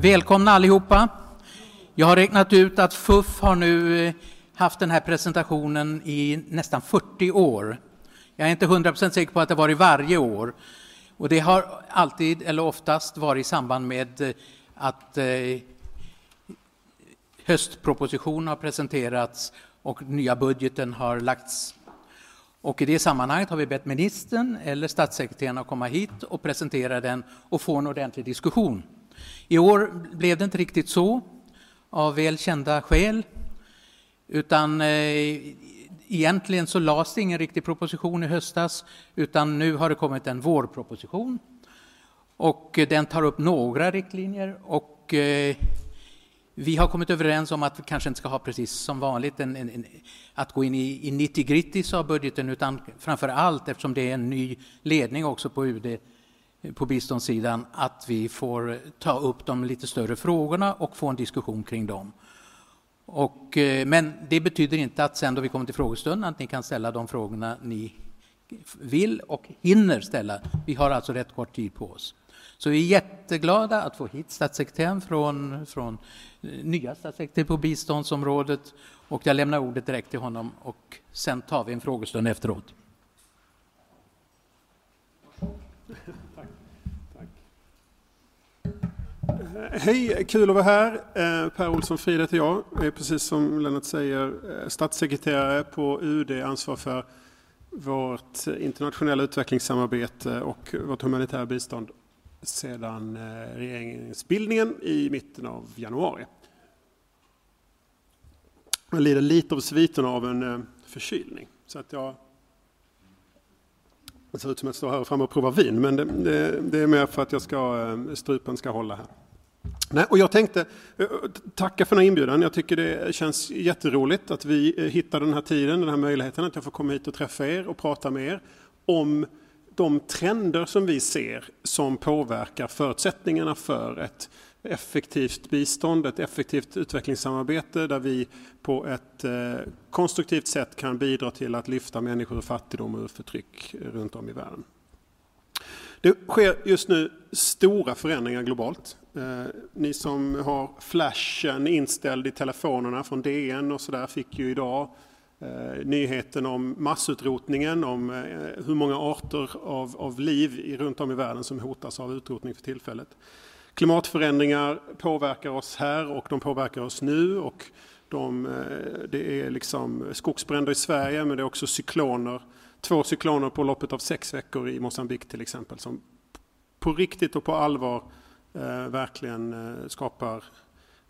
Välkomna allihopa. Jag har räknat ut att FUF har nu eh, haft den här presentationen i nästan 40 år. Jag är inte 100% säker på att det varit varje år. Och det har alltid, eller oftast, varit i samband med eh, att eh, höstpropositionen har presenterats och nya budgeten har lagts. Och I det sammanhanget har vi bett ministern eller statssekreteraren att komma hit och presentera den och få en ordentlig diskussion. I år blev det inte riktigt så, av väl kända skäl. Utan eh, egentligen så lades det ingen riktig proposition i höstas, utan nu har det kommit en vårproposition. Och eh, den tar upp några riktlinjer och eh, vi har kommit överens om att vi kanske inte ska ha precis som vanligt en, en, en, att gå in i, i 90 grittis av budgeten, utan framför allt eftersom det är en ny ledning också på UD på biståndssidan, att vi får ta upp de lite större frågorna och få en diskussion kring dem. Och, eh, men det betyder inte att sen då vi kommer till frågestunden att ni kan ställa de frågorna ni vill och hinner ställa. Vi har alltså rätt kort tid på oss. Så vi är jätteglada att få hit statssekreteraren från, från eh, nya statssekreteraren på biståndsområdet. Och jag lämnar ordet direkt till honom och sen tar vi en frågestund efteråt. Hej, kul att vara här. Eh, per Olsson Frid heter jag. Jag är precis som Lennart säger eh, statssekreterare på UD, ansvar för vårt internationella utvecklingssamarbete och vårt humanitära bistånd sedan eh, regeringsbildningen i mitten av januari. Jag lider lite av sviterna av en förkylning. Så att jag det ser ut som att jag står här framme och provar vin, men det, det, det är mer för att jag ska, strupen ska hålla här. Nej, och jag tänkte eh, tacka för den här inbjudan. Jag tycker det känns jätteroligt att vi eh, hittar den här tiden, den här möjligheten att jag får komma hit och träffa er och prata med er om de trender som vi ser som påverkar förutsättningarna för ett effektivt bistånd, ett effektivt utvecklingssamarbete där vi på ett eh, konstruktivt sätt kan bidra till att lyfta människor ur fattigdom och ur förtryck runt om i världen. Det sker just nu stora förändringar globalt. Eh, ni som har flashen inställd i telefonerna från DN och sådär fick ju idag eh, nyheten om massutrotningen, om eh, hur många arter av, av liv runt om i världen som hotas av utrotning för tillfället. Klimatförändringar påverkar oss här och de påverkar oss nu. Och de, det är liksom skogsbränder i Sverige men det är också cykloner två cykloner på loppet av sex veckor i Mosambik till exempel som på riktigt och på allvar eh, Eh, verkligen eh, skapar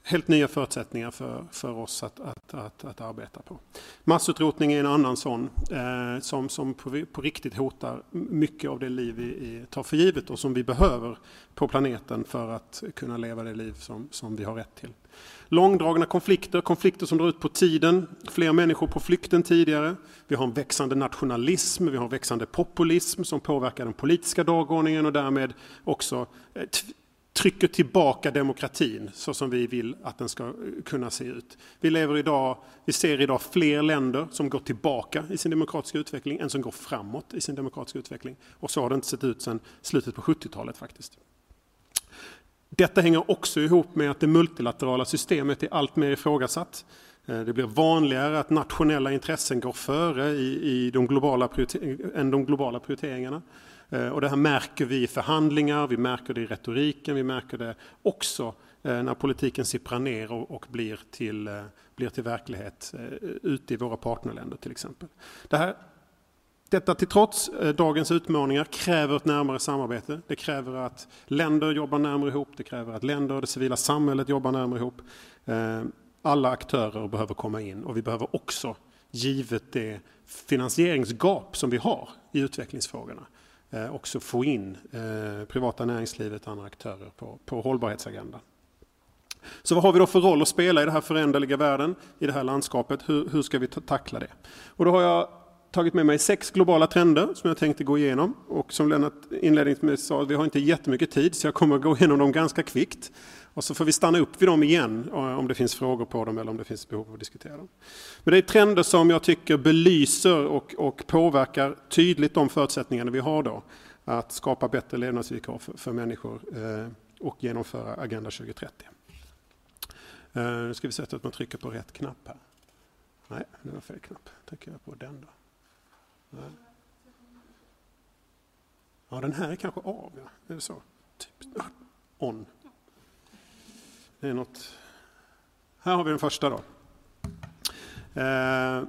helt nya förutsättningar för, för oss att, att, att, att arbeta på. Massutrotning är en annan sån eh, som, som på, på, riktigt hotar mycket av det liv vi i, tar för givet och som vi behöver på planeten för att kunna leva det liv som, som vi har rätt till. Långdragna konflikter, konflikter som drar ut på tiden, fler människor på flykt än tidigare. Vi har en växande nationalism, vi har en växande populism som påverkar den politiska dagordningen och därmed också eh, trycker tillbaka demokratin så som vi vill att den ska eh, kunna se ut. Vi, lever idag, vi ser idag fler länder som går tillbaka i sin demokratiska utveckling än som går framåt i sin demokratiska utveckling. Och så har det inte sett ut sedan slutet på 70-talet faktiskt. Detta hänger också ihop med att det multilaterala systemet är allt mer ifrågasatt. Eh, det blir vanligare att nationella intressen går före i, i de globala än de globala prioriteringarna. Eh, och det här märker vi i förhandlingar, vi märker det i retoriken, vi märker det också eh, när politiken sipprar ner och, blir, till, eh, blir till verklighet ute i våra partnerländer till exempel. Det här detta till trots, dagens utmaningar kräver ett närmare samarbete. Det kräver att länder jobbar närmare ihop, det kräver att länder och det civila samhället jobbar närmare ihop. Alla aktörer behöver komma in och vi behöver också, givet det finansieringsgap som vi har i utvecklingsfrågorna, eh, också få in eh, privata näringslivet och andra aktörer på, på hållbarhetsagendan. Så vad har vi då för roll att spela i den här föränderliga världen, i det här landskapet? Hur, hur ska vi tackla det? Och då har jag tagit med mig sex globala trender som jag tänkte gå igenom. Och som Lennart inledningsvis sa, vi har inte jättemycket tid så jag kommer att gå igenom dem ganska kvickt. Och så får vi stanna upp vid dem igen eh, om det finns frågor på dem eller om det finns behov av att diskutera dem. Men det är trender som jag tycker belyser och, och påverkar tydligt de förutsättningarna vi har då. Att skapa bättre levnadsvillkor för, för människor eh, och genomföra Agenda 2030. Eh, nu ska vi se att man trycker på rätt knapp här. Nej, det var fel knapp. Trycker jag på den då. Nej. Ja, den här är kanske av. Ja. Det så. Typ ah, on. Det är något. Här har vi den första då. Eh,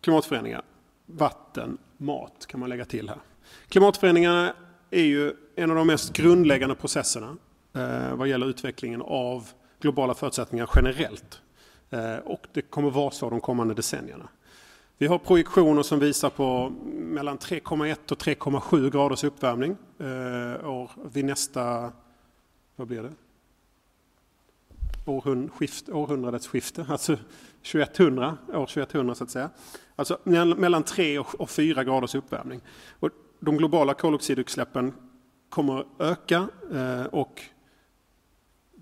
klimatförändringar. Vatten, mat kan man lägga till här. Klimatförändringarna är ju en av de mest grundläggande processerna eh, vad gäller utvecklingen av globala förutsättningar generellt. Eh, och det kommer vara så de kommande decennierna. Vi har projektioner som visar på mellan 3,1 och 3,7 graders uppvärmning eh, år, vid nästa, vad blir det? Århund, skift, århundradets skifte, alltså 2100, år 2100 så att säga. Alltså mellan 3 och 4 graders uppvärmning. Och de globala koldioxidutsläppen kommer öka eh, och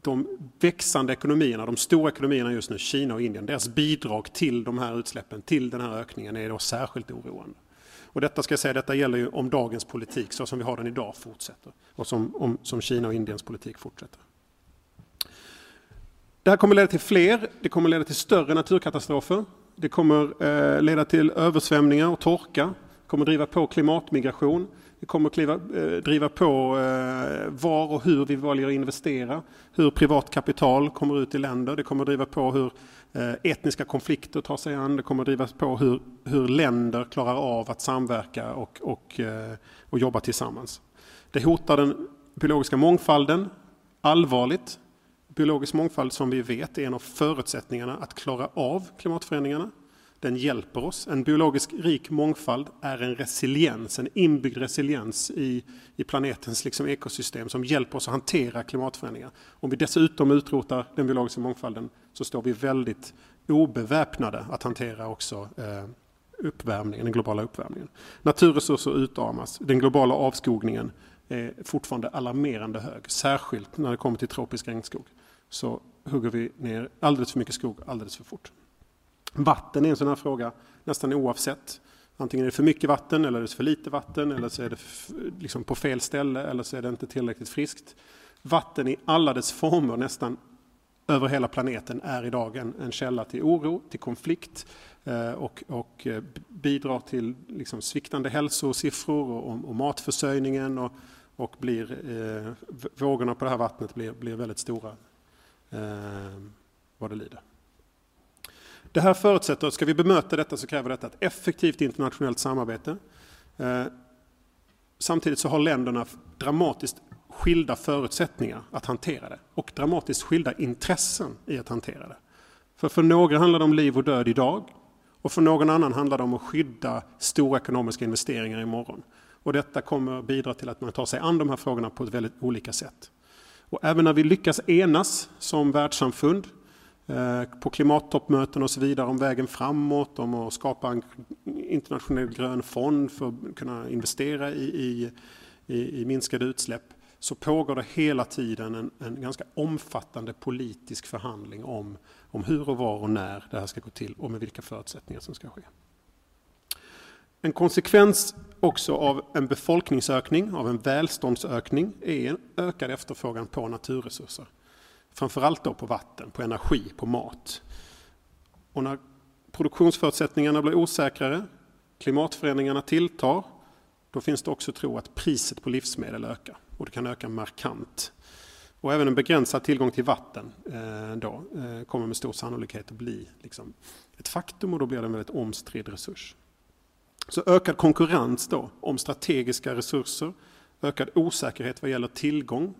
de växande ekonomierna, de stora ekonomierna just nu, Kina och Indien, deras bidrag till de här utsläppen, till den här ökningen är då särskilt oroande. Och detta ska jag säga, detta gäller ju om dagens politik så som vi har den idag fortsätter och som, om, som Kina och Indiens politik fortsätter. Det här kommer leda till fler, det kommer leda till större naturkatastrofer. Det kommer eh, leda till översvämningar och torka. Det kommer driva på klimatmigration. Det kommer kliva, eh, driva på eh, var och hur vi väljer att investera. Hur privat kapital kommer ut i länder. Det kommer driva på hur eh, etniska konflikter tar sig an. Det kommer driva på hur, hur länder klarar av att samverka och, och, eh, och jobba tillsammans. Det hotar den biologiska mångfalden allvarligt biologisk mångfald som vi vet är en av förutsättningarna att klara av klimatförändringarna. Den hjälper oss. En biologisk rik mångfald är en resiliens, en inbyggd resiliens i, i planetens liksom ekosystem som hjälper oss att hantera klimatförändringar. Om vi dessutom utrotar den biologiska mångfalden så står vi väldigt obeväpnade att hantera också eh, uppvärmningen, den globala uppvärmningen. Naturresurser utarmas. Den globala avskogningen är fortfarande alarmerande hög, särskilt när det kommer till tropisk regnskog så hugger vi ner alldeles för mycket skog alldeles för fort. Vatten är en sån här fråga nästan oavsett. Antingen är det för mycket vatten eller är det för lite vatten eller så är det liksom på fel ställe eller så är det inte tillräckligt friskt. Vatten i alla dess former nästan över hela planeten är idag en, en källa till oro, till konflikt eh, och, och eh, bidrar till liksom sviktande hälsosiffror och, och matförsörjningen och, och blir, eh, vågorna på det här vattnet blir, blir väldigt stora eh, vad det lider. Det här förutsätter, ska vi bemöta detta så kräver detta ett effektivt internationellt samarbete. Eh, samtidigt så har länderna dramatiskt skilda förutsättningar att hantera det och dramatiskt skilda intressen i att hantera det. För för några handlar det om liv och död idag och för någon annan handlar det om att skydda stora ekonomiska investeringar imorgon. Och detta kommer bidra till att man tar sig an de här frågorna på ett väldigt olika sätt. Och även när vi lyckas enas som världssamfund eh, på klimattoppmöten och så vidare om vägen framåt, om att skapa en internationell grön fond för att kunna investera i, i, i minskade utsläpp, så pågår det hela tiden en, en, ganska omfattande politisk förhandling om, om hur och var och när det här ska gå till och med vilka förutsättningar som ska ske. En konsekvens också av en befolkningsökning, av en välståndsökning, är en ökad efterfrågan på naturresurser. Framförallt då på vatten, på energi, på mat. Och när produktionsförutsättningarna blir osäkrare, klimatförändringarna tilltar, då finns det också tro att priset på livsmedel ökar. Och det kan öka markant. Och även en begränsad tillgång till vatten eh, då, eh, kommer med stor sannolikhet att bli liksom, ett faktum och då blir det en väldigt omstridd resurs. Så ökad konkurrens då om strategiska resurser, ökad osäkerhet vad gäller tillgång.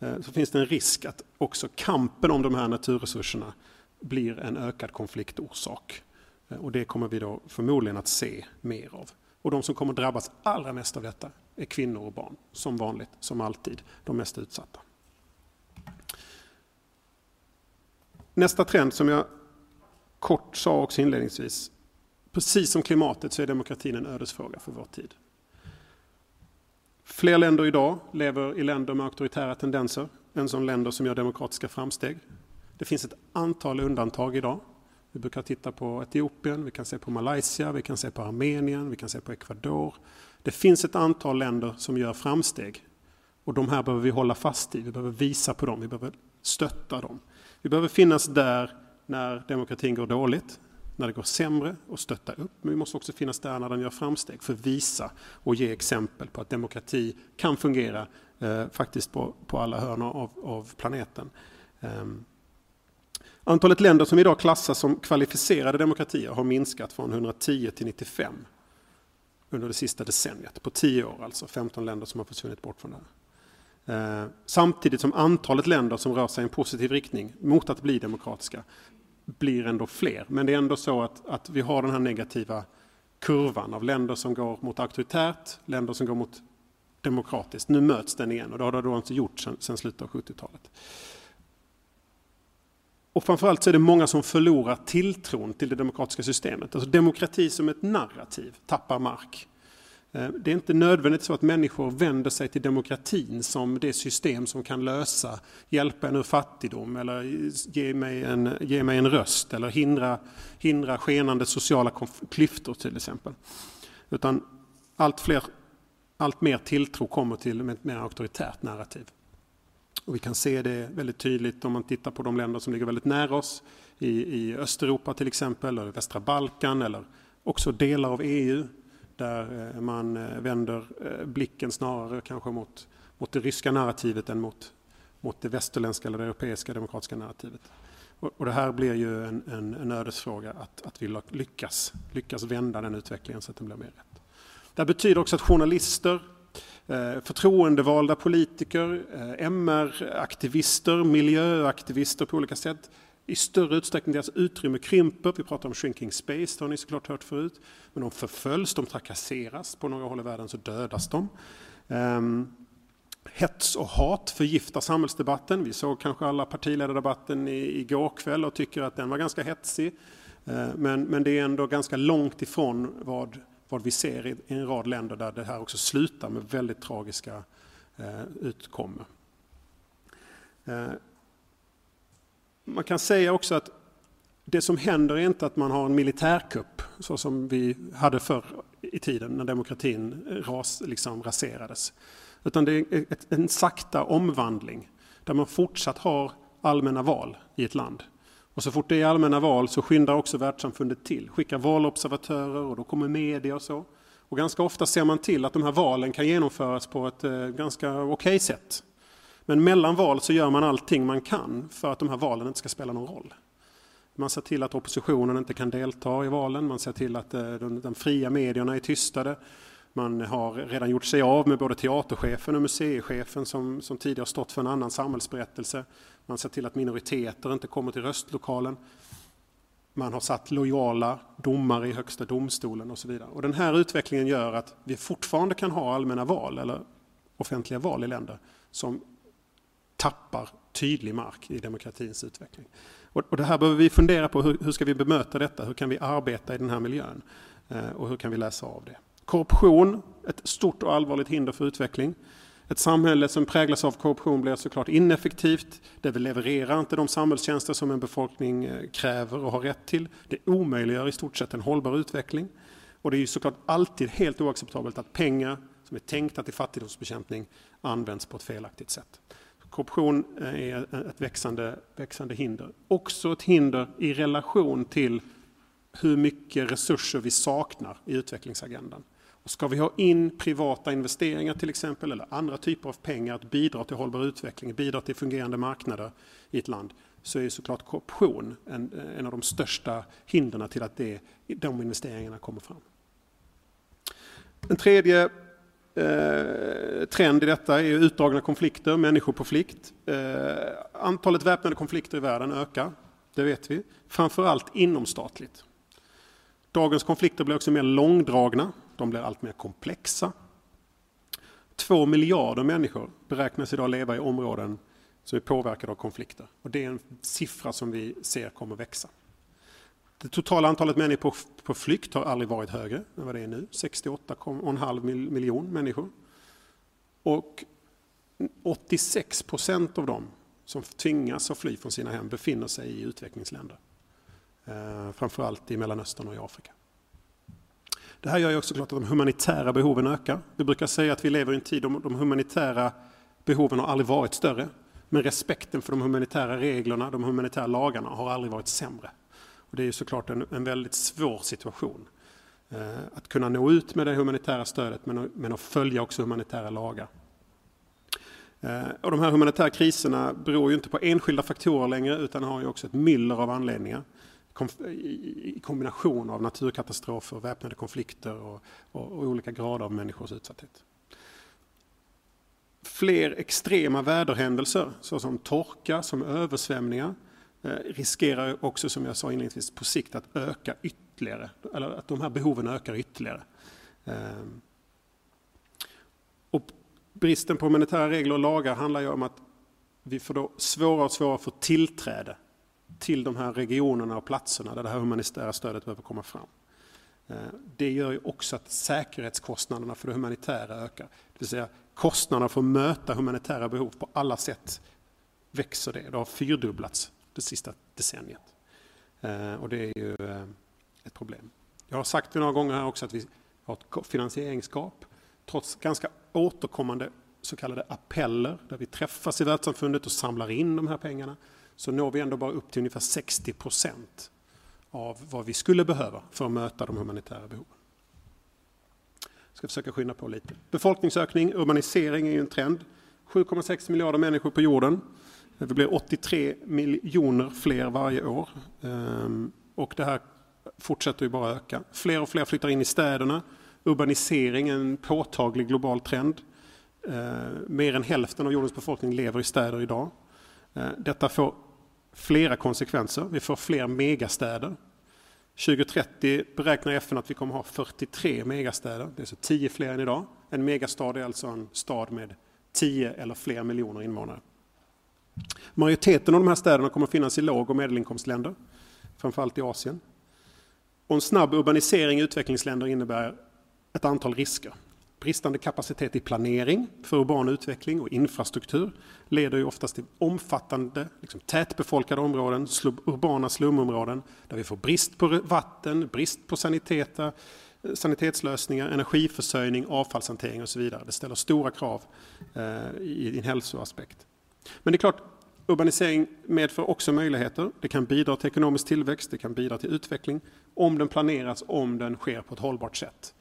Eh, så finns det en risk att också kampen om de här naturresurserna blir en ökad konfliktorsak. Eh, och det kommer vi då förmodligen att se mer av. Och de som kommer drabbas allra mest av detta är kvinnor och barn. Som vanligt, som alltid, de mest utsatta. Nästa trend som jag kort sa också inledningsvis Precis som klimatet så är demokratin en ödesfråga för vår tid. Fler länder idag lever i länder med auktoritära tendenser än som länder som gör demokratiska framsteg. Det finns ett antal undantag idag. Vi brukar titta på Etiopien, vi kan se på Malaysia, vi kan se på Armenien, vi kan se på Ecuador. Det finns ett antal länder som gör framsteg. Och de här behöver vi hålla fast i, vi behöver visa på dem, vi behöver stötta dem. Vi behöver finnas där när demokratin går dåligt, när det går sämre och stötta upp. Men vi måste också finnas där när den gör framsteg för att visa och ge exempel på att demokrati kan fungera eh, faktiskt på, på alla hörn av, av planeten. Eh, antalet länder som idag klassas som kvalificerade demokratier har minskat från 110 till 95 under det sista decenniet. På 10 år alltså, 15 länder som har försvunnit bort från det här. Ehm, samtidigt som antalet länder som rör sig i en positiv riktning mot att bli demokratiska blir ändå fler. Men det är ändå så att, att vi har den här negativa kurvan av länder som går mot auktoritärt, länder som går mot demokratiskt. Nu möts den igen och det har det då inte gjort sedan, slutet av 70-talet. Och framförallt så är det många som förlorar tilltron till det demokratiska systemet. Alltså demokrati som ett narrativ tappar mark. Eh, det är inte nödvändigt så att människor vänder sig till demokratin som det system som kan lösa, hjälpa en ur fattigdom eller ge mig en, ge mig en röst eller hindra, hindra skenande sociala klyftor till exempel. Utan allt, fler, allt mer tilltro kommer till ett mer auktoritärt narrativ. Och vi kan se det väldigt tydligt om man tittar på de länder som ligger väldigt nära oss i, i Östeuropa till exempel, eller västra Balkan eller också delar av EU där eh, man eh, vänder eh, blicken snarare kanske mot, mot det ryska narrativet än mot, mot det västerländska eller det europeiska demokratiska narrativet. Och, och det här blir ju en, en, en ödesfråga att, att vi lyckas, lyckas vända den utvecklingen så att den blir mer rätt. Det betyder också att journalister, förtroendevalda politiker, MR-aktivister, miljöaktivister på olika sätt i större utsträckning deras utrymme krymper. Vi pratar om shrinking space, det har ni såklart hört förut. Men de förföljs, de trakasseras. På några håll i världen så dödas de. Um, hets och hat förgiftar samhällsdebatten. Vi såg kanske alla partiledardebatten igår kväll och tycker att den var ganska hetsig. Uh, men, men det är ändå ganska långt ifrån vad, vad vi ser i, en rad länder där det här också slutar med väldigt tragiska eh, uh, utkommor. Uh, ehm, man kan säga också att det som händer är inte att man har en militärkupp så som vi hade förr i tiden när demokratin eh, ras, liksom raserades. Utan det är ett, en sakta omvandling där man fortsatt har allmänna val i ett land. Och så fort det är allmänna val så skyndar också världssamfundet till, skickar valobservatörer och då kommer media och så. Och ganska ofta ser man till att de här valen kan genomföras på ett eh, ganska okej okay sätt. Men mellan val så gör man allting man kan för att de här valen inte ska spela någon roll. Man ser till att oppositionen inte kan delta i valen, man ser till att eh, de, de fria medierna är tystade. Man har redan gjort sig av med både teaterchefen och museichefen som, som tidigare stått för en annan samhällsberättelse. Man ser till att minoriteter inte kommer till röstlokalen. Man har satt lojala domare i högsta domstolen och så vidare. Och den här utvecklingen gör att vi fortfarande kan ha allmänna val eller offentliga val i länder som tappar tydlig mark i demokratins utveckling. Och, det här behöver vi fundera på, hur, hur ska vi bemöta detta? Hur kan vi arbeta i den här miljön? Eh, och hur kan vi läsa av det? Korruption, ett stort och allvarligt hinder för utveckling. Ett samhälle som präglas av korruption blir såklart ineffektivt. Det levererar inte de samhällstjänster som en befolkning eh, kräver och har rätt till. Det omöjliggör i stort sett en hållbar utveckling. Och det är ju såklart alltid helt oacceptabelt att pengar som är tänkta till fattigdomsbekämpning används på ett felaktigt sätt. Korruption eh, är ett växande, växande hinder. Också ett hinder i relation till hur mycket resurser vi saknar i utvecklingsagendan. Och ska vi ha in privata investeringar till exempel eller andra typer av pengar att bidra till hållbar utveckling, bidra till fungerande marknader i ett land så är såklart korruption en, eh, en av de största hindren till att det, de investeringarna kommer fram. En tredje Eh, trend i detta är utdragna konflikter, människor på flykt. Eh, antalet väpnade konflikter i världen ökar, det vet vi. Framförallt inomstatligt. Dagens konflikter blir också mer långdragna, de blir allt mer komplexa. Två miljarder människor beräknas idag leva i områden som är påverkade av konflikter. Och det är en siffra som vi ser kommer växa. Det totala antalet människor på, flykt har aldrig varit högre än vad det är nu. 68,5 miljoner människor. Och 86 procent av dem som tvingas att fly från sina hem befinner sig i utvecklingsländer. Eh, framförallt i Mellanöstern och i Afrika. Det här gör ju också klart att de humanitära behoven ökar. Vi brukar säga att vi lever i en tid då de humanitära Behoven har aldrig varit större, men respekten för de humanitära reglerna, de humanitära lagarna har aldrig varit sämre. Och det är såklart en, en väldigt svår situation. Eh, att kunna nå ut med det humanitära stödet men, men att följa också humanitära lagar. Eh, och de här humanitära kriserna beror ju inte på enskilda faktorer längre utan har ju också ett myller av anledningar i kombination av naturkatastrofer, väpnade konflikter och, och, och olika grader av människors utsatthet. Fler extrema väderhändelser såsom torka, som översvämningar Eh, riskerar också som jag sa inledningsvis på sikt att öka ytterligare, eller att de här behoven ökar ytterligare. Ehm, och bristen på humanitära regler och lagar handlar ju om att vi får då svårare och svårare att få tillträde till de här regionerna och platserna där det här humanitära stödet behöver komma fram. Ehm, det gör ju också att säkerhetskostnaderna för det humanitära ökar. Det vill säga kostnaderna för att möta humanitära behov på alla sätt växer det. Det har fyrdubblats det sista decenniet. Eh, och det är ju eh, ett problem. Jag har sagt det några gånger här också att vi har ett finansieringsgap. Trots ganska återkommande så kallade appeller där vi träffas i världssamfundet och samlar in de här pengarna så når vi ändå bara upp till ungefär 60 procent av vad vi skulle behöva för att möta de humanitära behoven. Jag ska försöka skynda på lite. Befolkningsökning, urbanisering är ju en trend. 7,6 miljarder människor på jorden. Det blir 83 miljoner fler varje år. Ehm, och det här fortsätter ju bara öka. Fler och fler flyttar in i städerna. Urbanisering är en påtaglig global trend. Ehm, mer än hälften av jordens befolkning lever i städer idag. Ehm, detta får flera konsekvenser. Vi får fler megastäder. 2030 beräknar FN att vi kommer ha 43 megastäder. Det är så 10 fler än idag. En megastad är alltså en stad med 10 eller fler miljoner invånare. Majoriteten av de här städerna kommer att finnas i låg och medelinkomstländer, framförallt i Asien. Och en snabb urbanisering i utvecklingsländer innebär ett antal risker. Bristande kapacitet i planering för urban utveckling och infrastruktur leder ju oftast till omfattande liksom, tätbefolkade områden, slum, urbana slumområden där vi får brist på vatten, brist på saniteta, sanitetslösningar, energiförsörjning, avfallshantering och så vidare. Det ställer stora krav eh, i en hälsoaspekt. Men det är klart, urbanisering medför också möjligheter. Det kan bidra till ekonomisk tillväxt, det kan bidra till utveckling om den planeras, om den sker på ett hållbart sätt.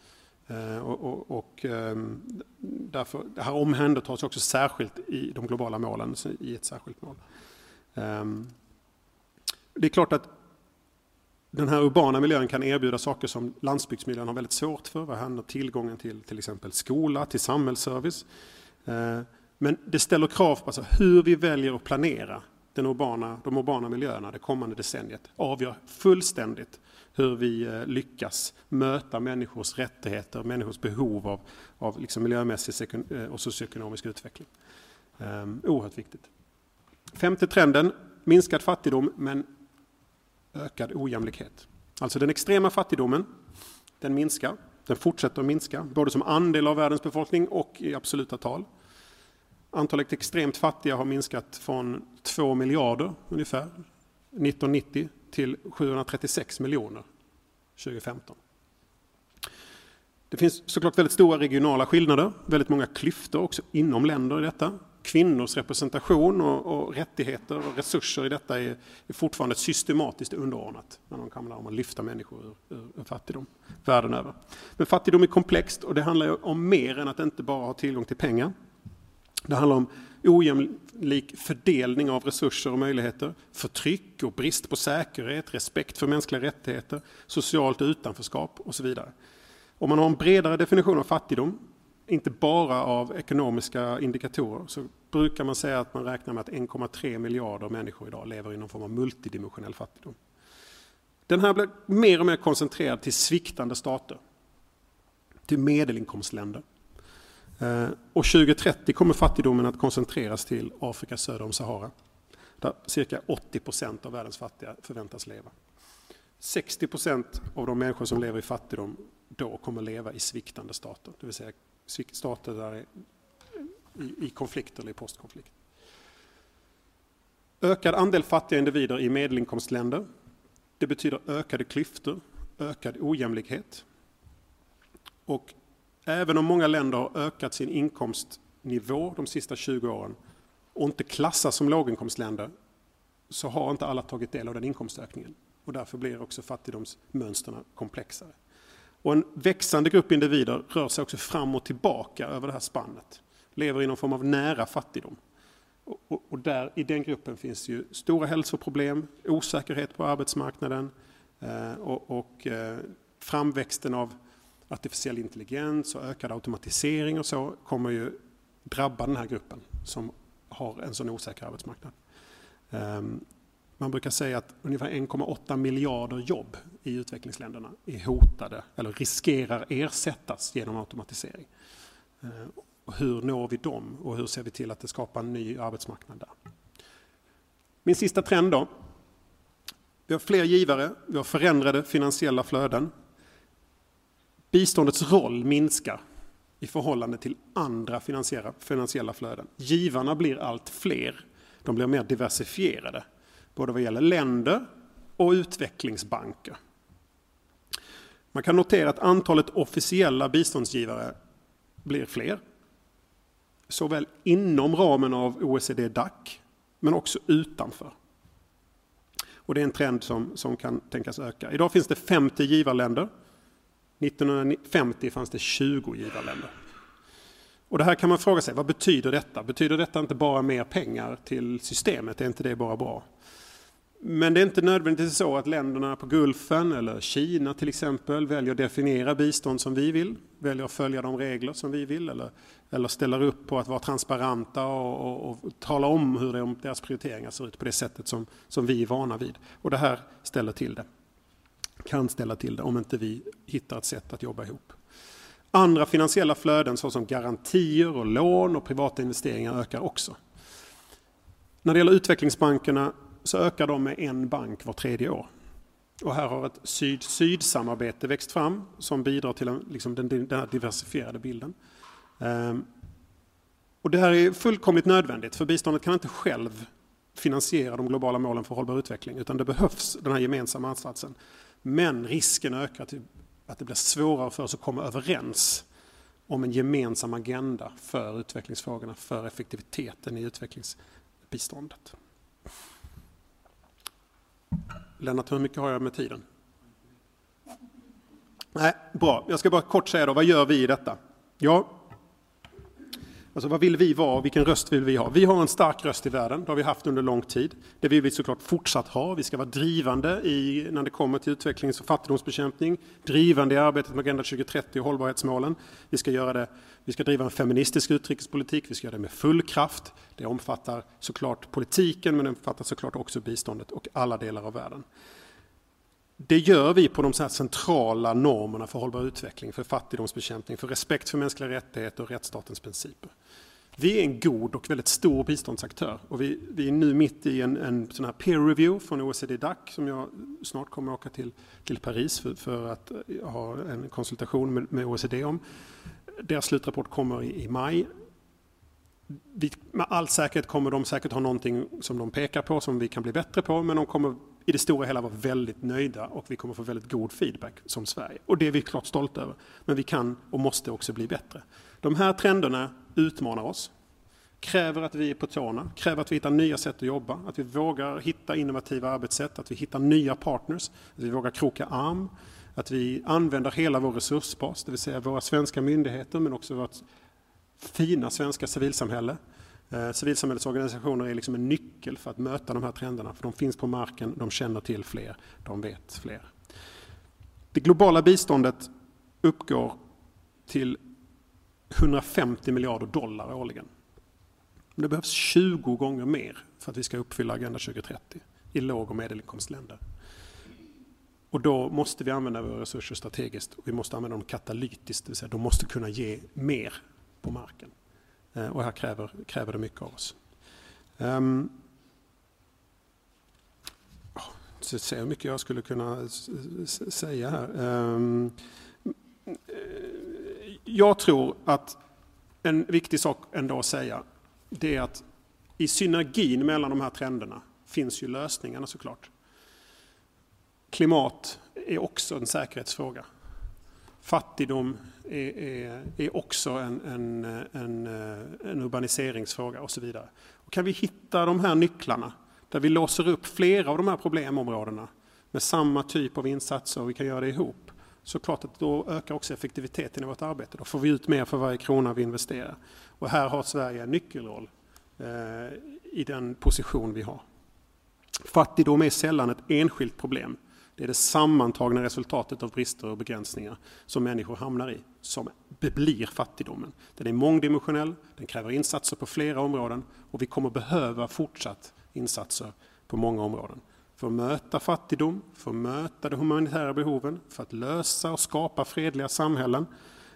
Eh, och, och, och, ehm, därför, det här omhändertas också särskilt i de globala målen, i ett särskilt mål. Ehm, det är klart att den här urbana miljön kan erbjuda saker som landsbygdsmiljön har väldigt svårt för. Vad handlar tillgången till till exempel skola, till samhällsservice. Eh, men det ställer krav på alltså hur vi väljer att planera den urbana, de urbana miljöerna det kommande decenniet avgör fullständigt hur vi eh, lyckas möta människors rättigheter, människors behov av, av liksom miljömässig eh, och socioekonomisk utveckling. Um, oerhört viktigt. Femte trenden, minskad fattigdom men ökad ojämlikhet. Alltså den extrema fattigdomen, den minskar. Den fortsätter att minska, både som andel av världens befolkning och i absoluta tal. Antalet extremt fattiga har minskat från 2 miljarder ungefär 1990 till 736 miljoner 2015. Det finns såklart väldigt stora regionala skillnader, väldigt många klyftor också inom länder i detta. Kvinnors representation och, och rättigheter och resurser i detta är, är fortfarande systematiskt underordnat när de handlar om att lyfta människor ur, ur, ur fattigdom världen över. Men fattigdom är komplext och det handlar om mer än att inte bara ha tillgång till pengar. Det handlar om ojämlik fördelning av resurser och möjligheter, förtryck och brist på säkerhet, respekt för mänskliga rättigheter, socialt utanförskap och så vidare. Om man har en bredare definition av fattigdom, inte bara av ekonomiska indikatorer, så brukar man säga att man räknar med att 1,3 miljarder människor idag lever i någon form av multidimensionell fattigdom. Den här blir mer och mer koncentrerad till sviktande stater, till medelinkomstländer. Eh, och 2030 kommer fattigdomen att koncentreras till Afrika söder om Sahara. Där cirka 80 procent av världens fattiga förväntas leva. 60 procent av de människor som lever i fattigdom då kommer leva i sviktande stater. Det vill säga stater där är i, konflikt eller i postkonflikt. Ökad andel fattiga individer i medelinkomstländer. Det betyder ökade klyftor, ökad ojämlikhet. Och Även om många länder har ökat sin inkomstnivå de sista 20 åren och inte klassas som låginkomstländer så har inte alla tagit del av den inkomstökningen. Och därför blir också fattigdomsmönstren komplexare. Och en växande grupp individer rör sig också fram och tillbaka över det här spannet. Lever i någon form av nära fattigdom. Och, och där, I den gruppen finns ju stora hälsoproblem, osäkerhet på arbetsmarknaden eh, och, och eh, framväxten av artificiell intelligens och ökad automatisering och så kommer ju drabba den här gruppen som har en sån osäker arbetsmarknad. Ehm, man brukar säga att ungefär 1,8 miljarder jobb i utvecklingsländerna är hotade eller riskerar ersättas genom automatisering. Ehm, och hur når vi dem och hur ser vi till att det skapar en ny arbetsmarknad där? Min sista trend då. Vi har fler givare, vi har förändrade finansiella flöden. Biståndets roll minskar i förhållande till andra finansiella flöden. Givarna blir allt fler. De blir mer diversifierade, både vad gäller länder och utvecklingsbanker. Man kan notera att antalet officiella biståndsgivare blir fler. Såväl inom ramen av OECD-DAC, men också utanför. Och det är en trend som, som kan tänkas öka. Idag finns det 50 givarländer 1950 fanns det 20 givarländer. Och det här kan man fråga sig, vad betyder detta? Betyder detta inte bara mer pengar till systemet? Är inte det bara bra? Men det är inte nödvändigtvis så att länderna på Gulfen eller Kina till exempel väljer att definiera bistånd som vi vill, väljer att följa de regler som vi vill eller, eller ställer upp på att vara transparenta och, och, och tala om hur det, deras prioriteringar ser ut på det sättet som, som vi är vana vid. Och det här ställer till det kan ställa till det om inte vi hittar ett sätt att jobba ihop. Andra finansiella flöden såsom garantier och lån och privata investeringar ökar också. När det gäller utvecklingsbankerna så ökar de med en bank var tredje år. Och här har ett syd-syd-samarbete växt fram som bidrar till en, liksom den, den här diversifierade bilden. Ehm. och det här är fullkomligt nödvändigt för biståndet kan inte själv finansiera de globala målen för hållbar utveckling utan det behövs den här gemensamma ansatsen. Men risken ökar till att det blir svårare för oss att komma överens om en gemensam agenda för utvecklingsfrågorna, för effektiviteten i utvecklingsbiståndet. Lennart, hur mycket har jag med tiden? Nej, bra. Jag ska bara kort säga då, vad gör vi i detta? Ja, Alltså vad vill vi vara? och Vilken röst vill vi ha? Vi har en stark röst i världen, det har vi haft under lång tid. Det vill vi såklart fortsatt ha. Vi ska vara drivande i, när det kommer till utvecklings och fattigdomsbekämpning, drivande i arbetet med Agenda 2030 och hållbarhetsmålen. Vi ska, göra det, vi ska driva en feministisk utrikespolitik, vi ska göra det med full kraft. Det omfattar såklart politiken, men det omfattar såklart också biståndet och alla delar av världen. Det gör vi på de så centrala normerna för hållbar utveckling, för fattigdomsbekämpning, för respekt för mänskliga rättigheter och rättsstatens principer. Vi är en god och väldigt stor biståndsaktör och vi, vi är nu mitt i en, en sån här peer review från OECD-DAC som jag snart kommer att åka till, till Paris för, för att eh, ha en konsultation med, med OECD om. Deras slutrapport kommer i, i maj. Vi, med all säkerhet kommer de säkert ha någonting som de pekar på som vi kan bli bättre på men de kommer i det stora hela vara väldigt nöjda och vi kommer få väldigt god feedback som Sverige. Och det är vi klart stolta över. Men vi kan och måste också bli bättre. De här trenderna utmanar oss, kräver att vi är på tårna, kräver att vi hittar nya sätt att jobba, att vi vågar hitta innovativa arbetssätt, att vi hittar nya partners, att vi vågar kroka arm, att vi använder hela vår resursbas, det vill säga våra svenska myndigheter men också vårt fina svenska civilsamhälle. Eh, civilsamhällets organisationer är liksom en nyckel för att möta de här trenderna, för de finns på marken, de känner till fler, de vet fler. Det globala biståndet uppgår till 150 miljarder dollar årligen. Det behövs 20 gånger mer för att vi ska uppfylla Agenda 2030 i låg och medelinkomstländer. Och då måste vi använda våra resurser strategiskt och vi måste använda dem katalytiskt, det vill säga de måste kunna ge mer på marken. Eh, och här kräver, kräver det mycket av oss. Um, så se hur mycket jag skulle kunna säga här. Um, jag tror att en viktig sak ändå att säga, det är att i synergin mellan de här trenderna finns ju lösningarna såklart. Klimat är också en säkerhetsfråga. Fattigdom är, är, är också en, en, en, en urbaniseringsfråga och så vidare. Och kan vi hitta de här nycklarna där vi låser upp flera av de här problemområdena med samma typ av insatser och vi kan göra det ihop så klart att då ökar också effektiviteten i vårt arbete. Då får vi ut mer för varje krona vi investerar. Och här har Sverige en nyckelroll eh, i den position vi har. Fattigdom är sällan ett enskilt problem. Det är det sammantagna resultatet av brister och begränsningar som människor hamnar i, som blir fattigdomen. Den är mångdimensionell, den kräver insatser på flera områden och vi kommer behöva fortsatt insatser på många områden. För att möta fattigdom, för att möta de humanitära behoven, för att lösa och skapa fredliga samhällen.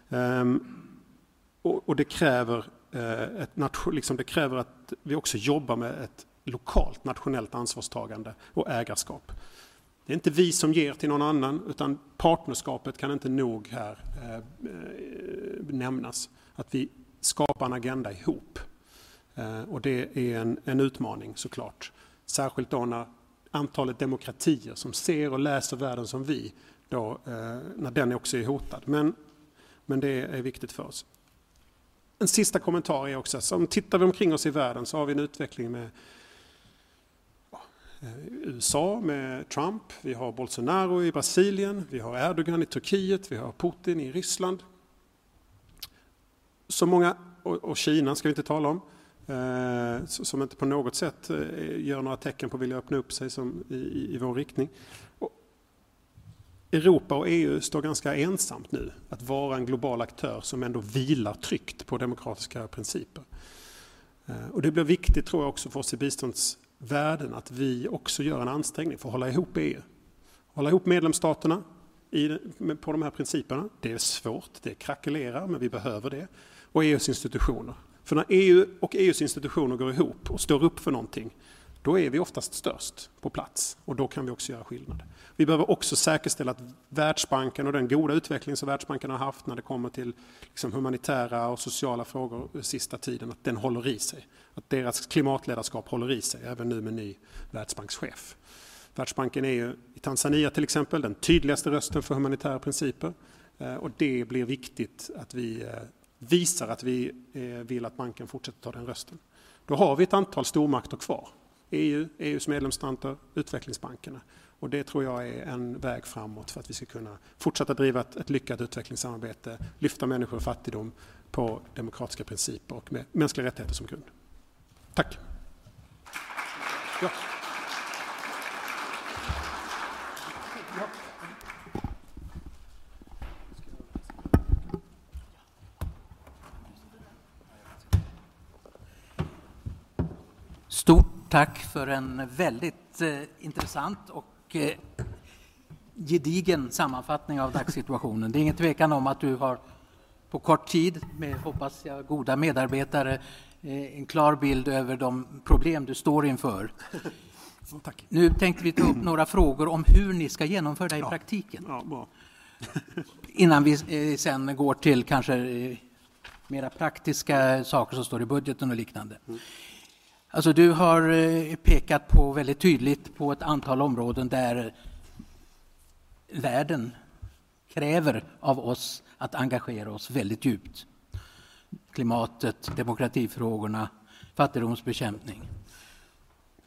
Ehm, och det kräver, eh, ett, liksom det kräver att vi också jobbar med ett lokalt nationellt ansvarstagande och ägarskap. Det är inte vi som ger till någon annan utan partnerskapet kan inte nog här eh, eh, nämnas. Att vi skapar en agenda ihop. Eh, och det är en, en utmaning såklart. Särskilt då när antalet demokratier som ser och läser världen som vi, då, eh, när den också är hotad. Men, men det är viktigt för oss. En sista kommentar är också, som tittar vi omkring oss i världen så har vi en utveckling med Eh, USA med Trump, vi har Bolsonaro i Brasilien, vi har Erdogan i Turkiet, vi har Putin i Ryssland. Så många, och Kina ska vi inte tala om, eh, som inte på något sätt eh, gör några tecken på att vilja öppna upp sig som i, i vår riktning. Europa och EU står ganska ensamt nu att vara en global aktör som ändå vilar tryggt på demokratiska principer. Och det blir viktigt tror jag också för oss i bistånds värden att vi också gör en ansträngning för att hålla ihop EU. Hålla ihop medlemsstaterna i, på de här principerna. Det är svårt, det krackelerar, men vi behöver det. Och EUs institutioner. För när EU och EUs institutioner går ihop och står upp för någonting, då är vi oftast störst på plats och då kan vi också göra skillnad. Vi behöver också säkerställa att Världsbanken och den goda utveckling som Världsbanken har haft när det kommer till liksom humanitära och sociala frågor sista tiden, att den håller i sig. Att deras klimatledarskap håller i sig, även nu med ny Världsbankschef. Världsbanken är ju i Tanzania till exempel den tydligaste rösten för humanitära principer. Eh, och det blir viktigt att vi eh, visar att vi eh, vill att banken fortsätter ta den rösten. Då har vi ett antal stormakter kvar. EU, EUs medlemsstater, utvecklingsbankerna. Och det tror jag är en väg framåt för att vi ska kunna fortsätta driva ett, ett lyckat utvecklingssamarbete, lyfta människor ur fattigdom på demokratiska principer och med mänskliga rättigheter som grund. Tack. Ja. Stort tack för en väldigt eh, intressant och eh, gedigen sammanfattning av dagssituationen. Det är ingen tvekan om att du har på kort tid med, hoppas jag, goda medarbetare eh, en klar bild över de problem du står inför. Tack. Nu tänkte vi ta upp några frågor om hur ni ska genomföra det i ja. praktiken. Ja, Innan vi eh, sen går till kanske eh, mera praktiska saker som står i budgeten och liknande. Mm. Alltså du har eh, pekat på väldigt tydligt på ett antal områden där världen kräver av oss att engagera oss väldigt djupt. Klimatet, demokratifrågorna, fattigdomsbekämpning.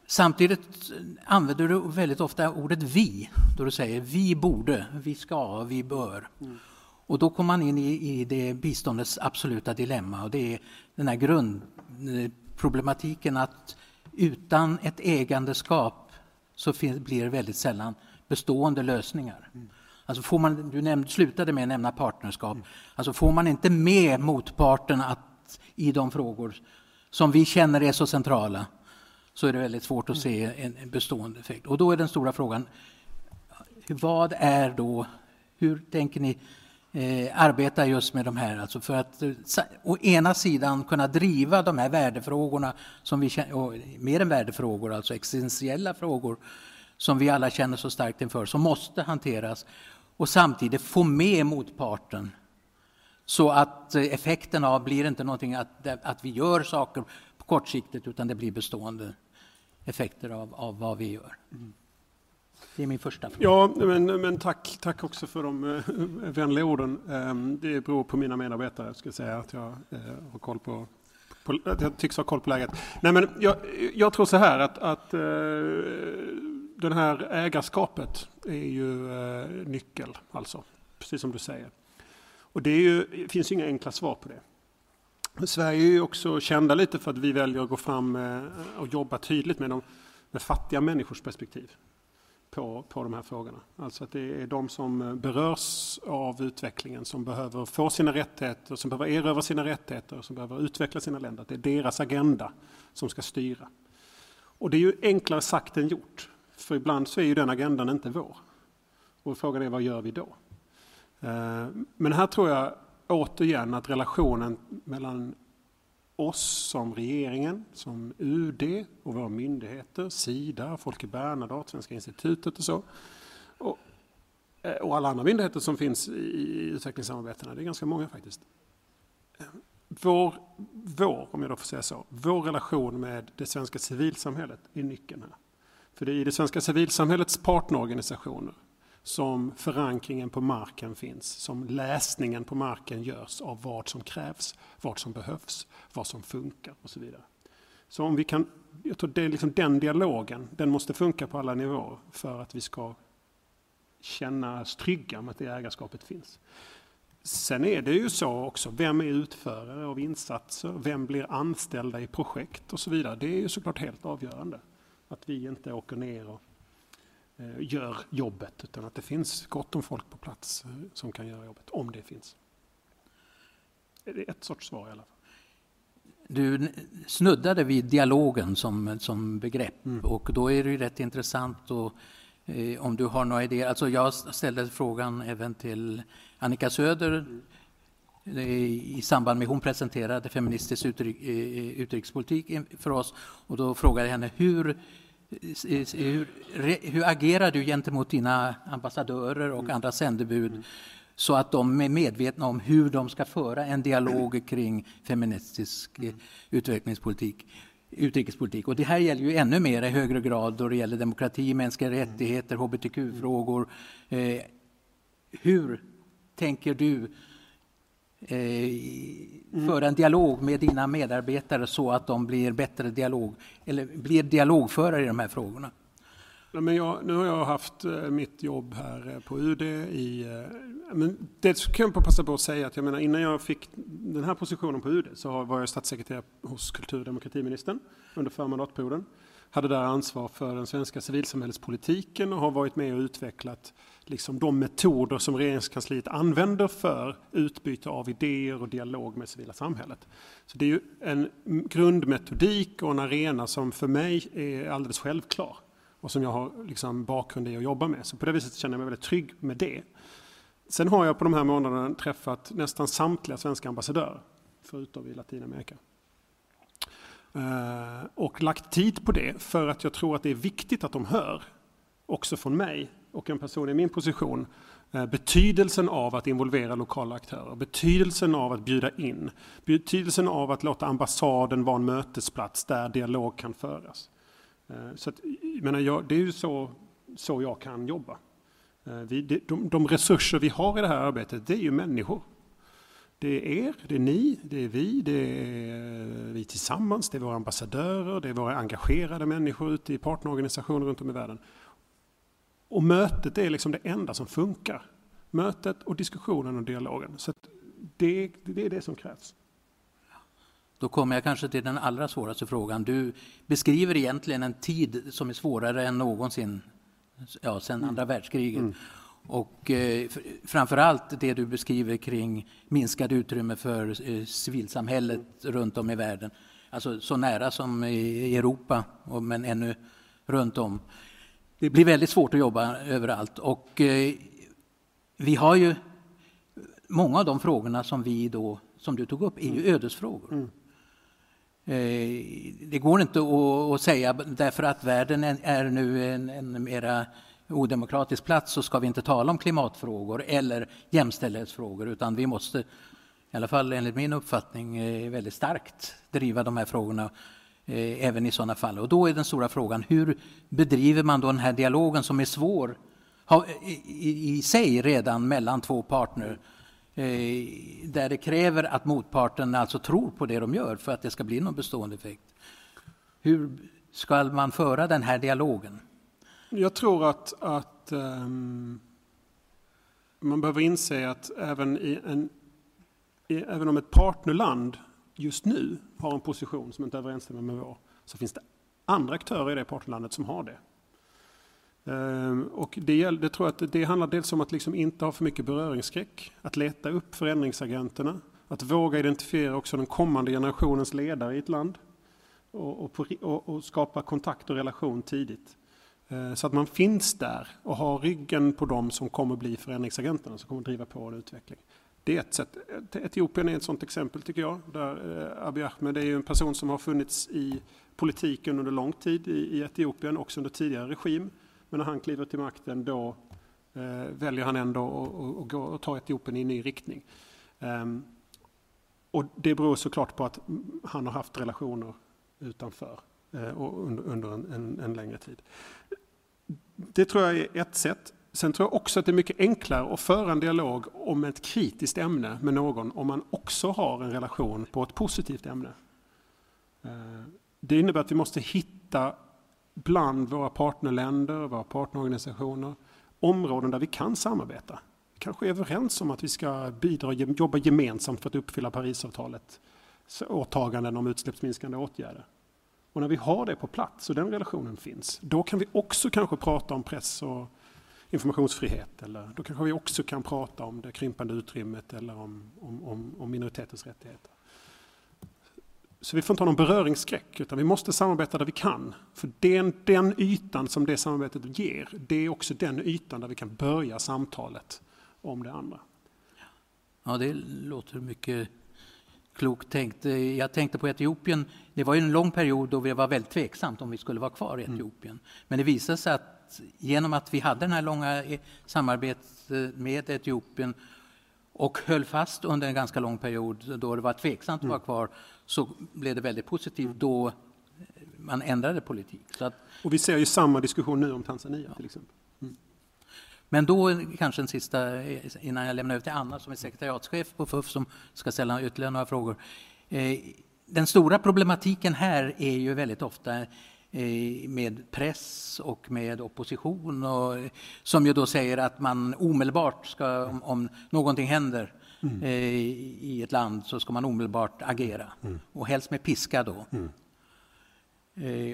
Samtidigt använder du väldigt ofta ordet vi, då du säger vi borde, vi ska, vi bör. Mm. Och då kommer man in i, i det biståndets absoluta dilemma och det är den här grundproblematiken att utan ett ägandeskap så blir det väldigt sällan bestående lösningar. Mm. Alltså får man, du nämnde, slutade med att nämna partnerskap. Alltså får man inte med motparten att, i de frågor som vi känner är så centrala så är det väldigt svårt att se en, en bestående effekt. Och då är den stora frågan, vad är då, hur tänker ni eh, arbeta just med de här, alltså för att eh, å ena sidan kunna driva de här värdefrågorna, som vi och mer än värdefrågor, alltså existentiella frågor, som vi alla känner så starkt inför, som måste hanteras och samtidigt få med motparten så att eh, effekten av blir inte någonting att, att vi gör saker på kortsiktigt utan det blir bestående effekter av, av vad vi gör. Mm. Det är min första fråga. Ja, men, men tack, tack också för de eh, vänliga orden. Ehm, det beror på mina medarbetare, jag ska säga att jag eh, har koll på, på, att jag tycks ha koll på läget. Nej, men jag, jag tror så här att, att äh, det här ägarskapet är ju eh, nyckel, alltså, precis som du säger. Och det, ju, det finns ju inga enkla svar på det. Sverige är ju också kända lite för att vi väljer att gå fram eh, och jobba tydligt med, de, med fattiga människors perspektiv på, på de här frågorna. Alltså att det är de som eh, berörs av utvecklingen som behöver få sina rättigheter, som behöver erövra sina rättigheter, som behöver utveckla sina länder. Det är deras agenda som ska styra. Och det är ju enklare sagt än gjort. För ibland så är ju den agendan inte vår. Och frågan är vad gör vi då? Eh, men här tror jag återigen att relationen mellan oss som regeringen, som UD och våra myndigheter, Sida, Folke Bernadotte, Svenska institutet och så. Och, eh, och alla andra myndigheter som finns i utvecklingssamarbetena, det är ganska många faktiskt. Eh, vår, vår, om jag då får säga så, vår relation med det svenska civilsamhället är nyckeln här. För det är i det svenska civilsamhällets partnerorganisationer som förankringen på marken finns, som läsningen på marken görs av vad som krävs, vad som behövs, vad som funkar och så vidare. Så om vi kan, jag tror det är liksom den dialogen, den måste funka på alla nivåer för att vi ska känna oss trygga med att det ägarskapet finns. Sen är det ju så också, vem är utförare av insatser? Vem blir anställda i projekt och så vidare? Det är ju såklart helt avgörande. Att vi inte åker ner och Eh, gör jobbet utan att det finns gott om folk på plats eh, som kan göra jobbet, om det finns. Det är ett sorts svar i alla fall. Du snuddade vid dialogen som, som begrepp mm. och då är det ju rätt intressant och, eh, om du har några idéer. Alltså jag ställde frågan även till Annika Söder mm. i samband med hon presenterade feministisk utrik, utrikespolitik för oss och då frågade jag henne hur hur, hur agerar du gentemot dina ambassadörer och andra sändebud så att de är medvetna om hur de ska föra en dialog kring feministisk eh, utvecklingspolitik? utrikespolitik. Och det här gäller ju ännu mer i högre grad då det gäller demokrati, mänskliga rättigheter, hbtq-frågor. Eh, hur tänker du eh, föra en dialog med dina medarbetare så att de blir bättre dialog, eller blir dialogförare i de här frågorna? Ja, men jag, nu har jag haft eh, mitt jobb här eh, på UD i... Eh, men det kan jag passa på att säga att jag menar, innan jag fick den här positionen på UD så var jag statssekreterare hos kultur och demokratiministern under förra mandatperioden hade där ansvar för den svenska civilsamhällespolitiken och har varit med och utvecklat liksom de metoder som regeringskansliet använder för utbyte av idéer och dialog med civila samhället. Så det är ju en grundmetodik och en arena som för mig är alldeles självklar och som jag har liksom bakgrund i att jobba med. Så på det viset känner jag mig väldigt trygg med det. Sen har jag på de här månaderna träffat nästan samtliga svenska ambassadörer, förutom i Latinamerika. Eh, och lagt tid på det för att jag tror att det är viktigt att de hör, också från mig och en person i min position, eh, betydelsen av att involvera lokala aktörer, betydelsen av att bjuda in, betydelsen av att låta ambassaden vara en mötesplats där dialog kan föras. Eh, så att, menar, jag, det är ju så, så jag kan jobba. Eh, vi, de, de resurser vi har i det här arbetet, det är ju människor. Det är er, det är ni, det är vi, det är vi tillsammans, det är våra ambassadörer, det är våra engagerade människor ute i partnerorganisationer runt om i världen. Och mötet är liksom det enda som funkar. Mötet och diskussionen och dialogen. Så det, det är det som krävs. Då kommer jag kanske till den allra svåraste frågan. Du beskriver egentligen en tid som är svårare än någonsin ja, sedan andra världskriget. Mm. Och eh, framförallt det du beskriver kring minskad utrymme för eh, civilsamhället runt om i världen. Alltså så nära som i Europa, men ännu runt om. Det blir väldigt svårt att jobba överallt. Och eh, vi har ju många av de frågorna som vi då, som du tog upp, är ju ödesfrågor. Mm. Eh, det går inte att, säga därför att världen är nu en, en mera odemokratisk plats så ska vi inte tala om klimatfrågor eller jämställdhetsfrågor utan vi måste, i alla fall enligt min uppfattning, eh, väldigt starkt driva de här frågorna eh, även i sådana fall. Och då är den stora frågan, hur bedriver man då den här dialogen som är svår i, i sig redan mellan två partner eh, där det kräver att motparten alltså tror på det de gör för att det ska bli någon bestående effekt. Hur ska man föra den här dialogen? Jag tror att, att um, man behöver inse att även, i en, i, även om ett partnerland just nu har en position som inte överensstämmer med vår, så finns det andra aktörer i det partnerlandet som har det. Ehm, och det, det tror jag att det handlar dels om att liksom inte ha för mycket beröringsskräck, att leta upp förändringsagenterna, att våga identifiera också den kommande generationens ledare i ett land och, och, och, och skapa kontakt och relation tidigt. Ehm, så att man finns där och har ryggen på dem som kommer bli förändringsagenterna som kommer driva på en utveckling. Det är ett sätt. Etiopien är ett sådant exempel tycker jag. Där eh, Abiy Ahmed är ju en person som har funnits i politiken under lång tid i Etiopien, också under tidigare regim. Men när han kliver till makten då eh, väljer han ändå att ta Etiopien i en ny riktning. Ehm, och det beror såklart på att han har haft relationer utanför eh, och under, under en, en, en, längre tid. Det tror jag är ett sätt. Sen tror jag också att det är mycket enklare att föra en dialog om ett kritiskt ämne med någon om man också har en relation på ett positivt ämne. Eh, det innebär att vi måste hitta bland våra partnerländer, våra partnerorganisationer, områden där vi kan samarbeta. Vi kanske är överens om att vi ska bidra, jobba gemensamt för att uppfylla Parisavtalet åtaganden om utsläppsminskande åtgärder. Och när vi har det på plats och den relationen finns, då kan vi också kanske prata om press och informationsfrihet. Eller då kanske vi också kan prata om det krympande utrymmet eller om, om, om, om minoritetens rättigheter. Så vi får inte ha någon beröringsskräck, utan vi måste samarbeta där vi kan. För den, den ytan som det samarbetet ger, det är också den ytan där vi kan börja samtalet om det andra. Ja, det låter mycket klokt tänkt. Jag tänkte på Etiopien. Det var en lång period då vi var väldigt tveksamt om vi skulle vara kvar i mm. Etiopien. Mm. Men det visade sig att genom att vi hade den här långa eh, samarbetet med Etiopien och höll fast under en ganska lång period då det var tveksamt att vara mm. kvar så blev det väldigt positivt då man ändrade politik. Att, och vi ser ju samma diskussion nu om Tanzania ja. till exempel. Men då kanske en sista, innan jag lämnar över till Anna som är sekretariatschef på FUF som ska ställa ytterligare några frågor. Eh, den stora problematiken här är ju väldigt ofta eh, med press och med opposition och, som ju då säger att man omedelbart ska, om, om någonting händer mm. Eh, i ett land så ska man omedelbart agera mm. och helst med piska då. Mm.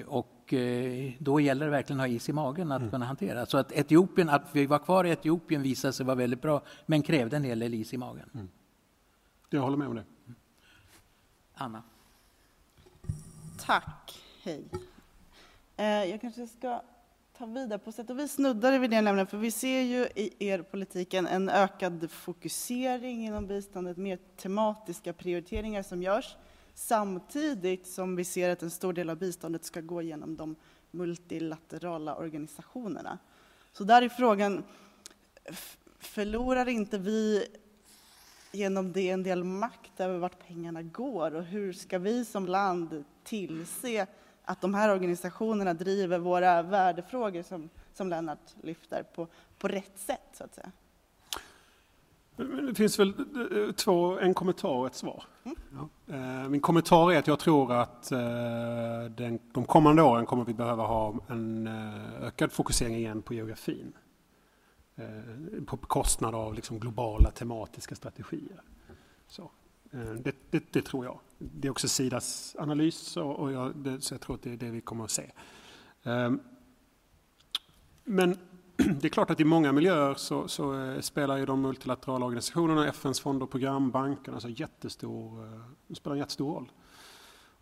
Och och eh, då gäller det verkligen att ha is i magen att mm. kunna hantera. Så att Etiopien, att vi var kvar i Etiopien visade sig vara väldigt bra, men krävde en hel del is i magen. Mm. Jag håller med om det. Anna. Tack. Hej. Eh, jag kanske ska ta vidare. På sätt och vis snuddar vid det nämligen, för vi ser ju i er politiken en ökad fokusering inom biståndet, mer tematiska prioriteringar som görs samtidigt som vi ser att en stor del av biståndet ska gå genom de multilaterala organisationerna. Så där är frågan, förlorar inte vi genom det en del makt över vart pengarna går och hur ska vi som land tillse att de här organisationerna driver våra värdefrågor som, som Lennart lyfter på, på rätt sätt så att säga? Det finns väl eh, två, en kommentar och ett svar. Mm. Eh, min kommentar är att jag tror att eh, den, de kommande åren kommer vi behöva ha en ökad fokusering igen på geografin. På bekostnad av liksom globala tematiska strategier. Så, Eh, det, det, det, tror jag. Det är också Sidas analys och jag, det, så jag tror att det är det vi kommer att se. Ehm, men det är klart att i många miljöer så, så eh, spelar ju de multilaterala organisationerna, FNs fonder och program, bankerna, alltså jättestor, eh, spelar en jättestor roll.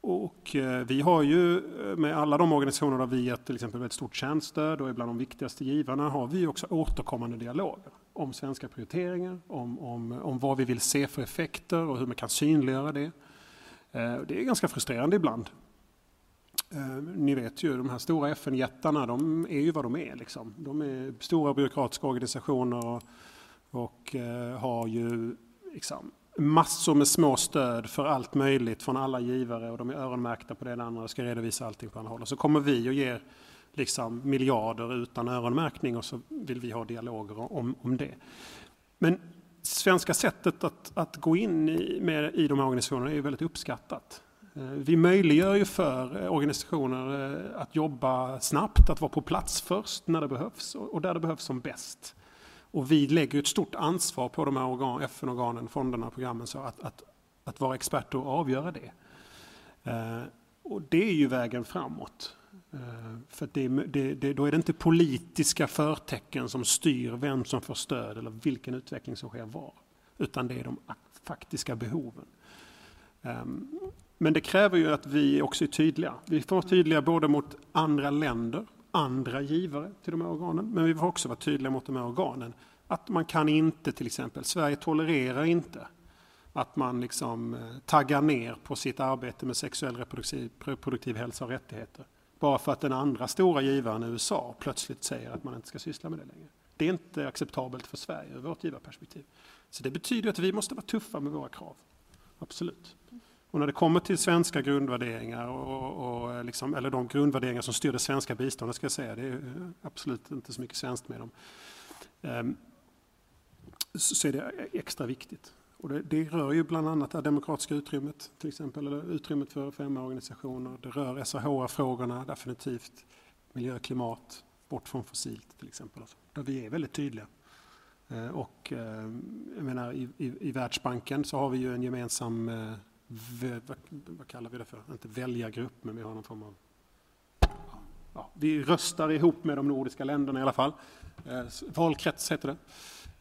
Och vi har ju med alla de organisationer där vi ger till exempel ett stort tjänststöd och är bland de viktigaste givarna har vi också återkommande dialoger om svenska prioriteringar, om, om, om vad vi vill se för effekter och hur man kan synliggöra det. Eh, det är ganska frustrerande ibland eh, ni vet ju, de här stora FN-jättarna, de är ju vad de är. Liksom. De är stora byråkratiska organisationer och, och eh, har ju liksom, massor med små stöd för allt möjligt från alla givare och de är öronmärkta på det ena andra och ska redovisa allting på andra håll. Och så kommer vi och ger liksom miljarder utan öronmärkning och så vill vi ha dialoger om, om det. Men svenska sättet att, att gå in i, med, i de här organisationerna är väldigt uppskattat. Eh, vi möjliggör ju för eh, organisationer eh, att jobba snabbt, att vara på plats först när det behövs och där det behövs som bäst. Och vi lägger ett stort ansvar på de här organ, FN-organen, fonderna, programmen så att, att, att vara experter och avgöra det. Och det är ju vägen framåt. Eh, för det, det, det, då är det inte politiska förtecken som styr vem som får stöd eller vilken utveckling som sker var. Utan det är de faktiska behoven. Ehm, men det kräver ju att vi också är tydliga. Vi får vara tydliga både mot andra länder, andra givare till de här organen, men vi får också vara tydliga mot de här organen. Att man kan inte till exempel, Sverige tolererar inte att man liksom eh, taggar ner på sitt arbete med sexuell reproduktiv, reproduktiv hälsa och rättigheter. Bara för att den andra stora givaren USA plötsligt säger att man inte ska syssla med det längre. Det är inte acceptabelt för Sverige ur vårt givarperspektiv. Så det betyder att vi måste vara tuffa med våra krav. Absolut. Och när det kommer till svenska grundvärderingar, och, och liksom, eller de grundvärderingar som styr det svenska biståndet, ska jag säga, det är absolut inte så mycket svenskt med dem, ehm, så är det extra viktigt. Och det, det, rör ju bland annat det demokratiska utrymmet, till exempel, eller utrymmet för FMA-organisationer. Det rör SRHR-frågorna definitivt, miljö, och klimat, bort från fossilt till exempel. Alltså, där vi är väldigt tydliga. Eh, och eh, jag menar, i, i, i Världsbanken så har vi ju en gemensam, eh, vad, vad kallar vi det för, inte väljargrupp, men vi har någon form av Ja, vi röstar ihop med de nordiska länderna i alla fall. Eh, valkrets heter det.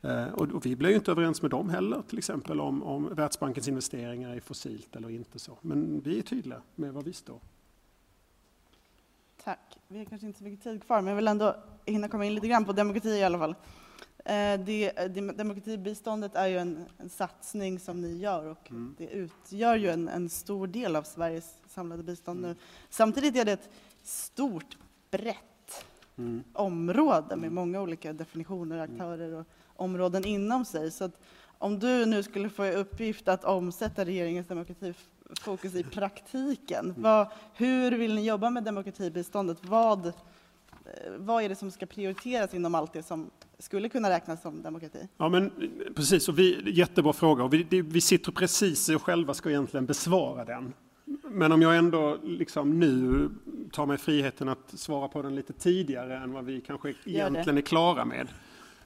Eh, och vi blev ju inte överens med dem heller, till exempel om, om Världsbankens investeringar i fossilt eller inte. så. Men vi är tydliga med var vi står. Tack. Vi har kanske inte så mycket tid kvar, men jag vill ändå hinna komma in lite grann på demokrati i alla fall. Eh, det, demokratibiståndet är ju en, en satsning som ni gör och mm. det utgör ju en, en, stor del av Sveriges samlade bistånd mm. nu. Samtidigt är det ett stort, brett mm. område med många olika definitioner, aktörer och områden inom sig. Så att om du nu skulle få i uppgift att omsätta regeringens demokratifokus i praktiken, mm. vad, hur vill ni jobba med demokratibiståndet? Vad, eh, vad är det som ska prioriteras inom allt det som skulle kunna räknas som demokrati? Ja, men precis. Och vi, jättebra fråga. Och vi, vi sitter precis och själva ska egentligen besvara den. Men om jag ändå liksom nu tar mig friheten att svara på den lite tidigare än vad vi kanske egentligen är klara med.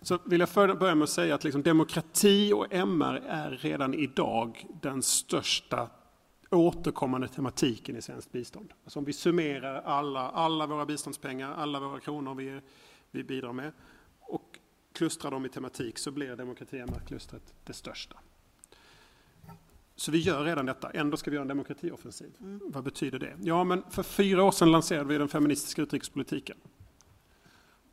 Så vill jag börja med att säga att liksom demokrati och MR är redan idag den största återkommande tematiken i svenskt bistånd. Alltså om vi summerar alla, alla våra biståndspengar, alla våra kronor vi, vi bidrar med och klustrar dem i tematik så blir demokrati och MR-klustret det största. Så vi gör redan detta. Ändå ska vi göra en demokratioffensiv. Mm. Vad betyder det? Ja, men för fyra år sedan lanserade vi den feministiska utrikespolitiken.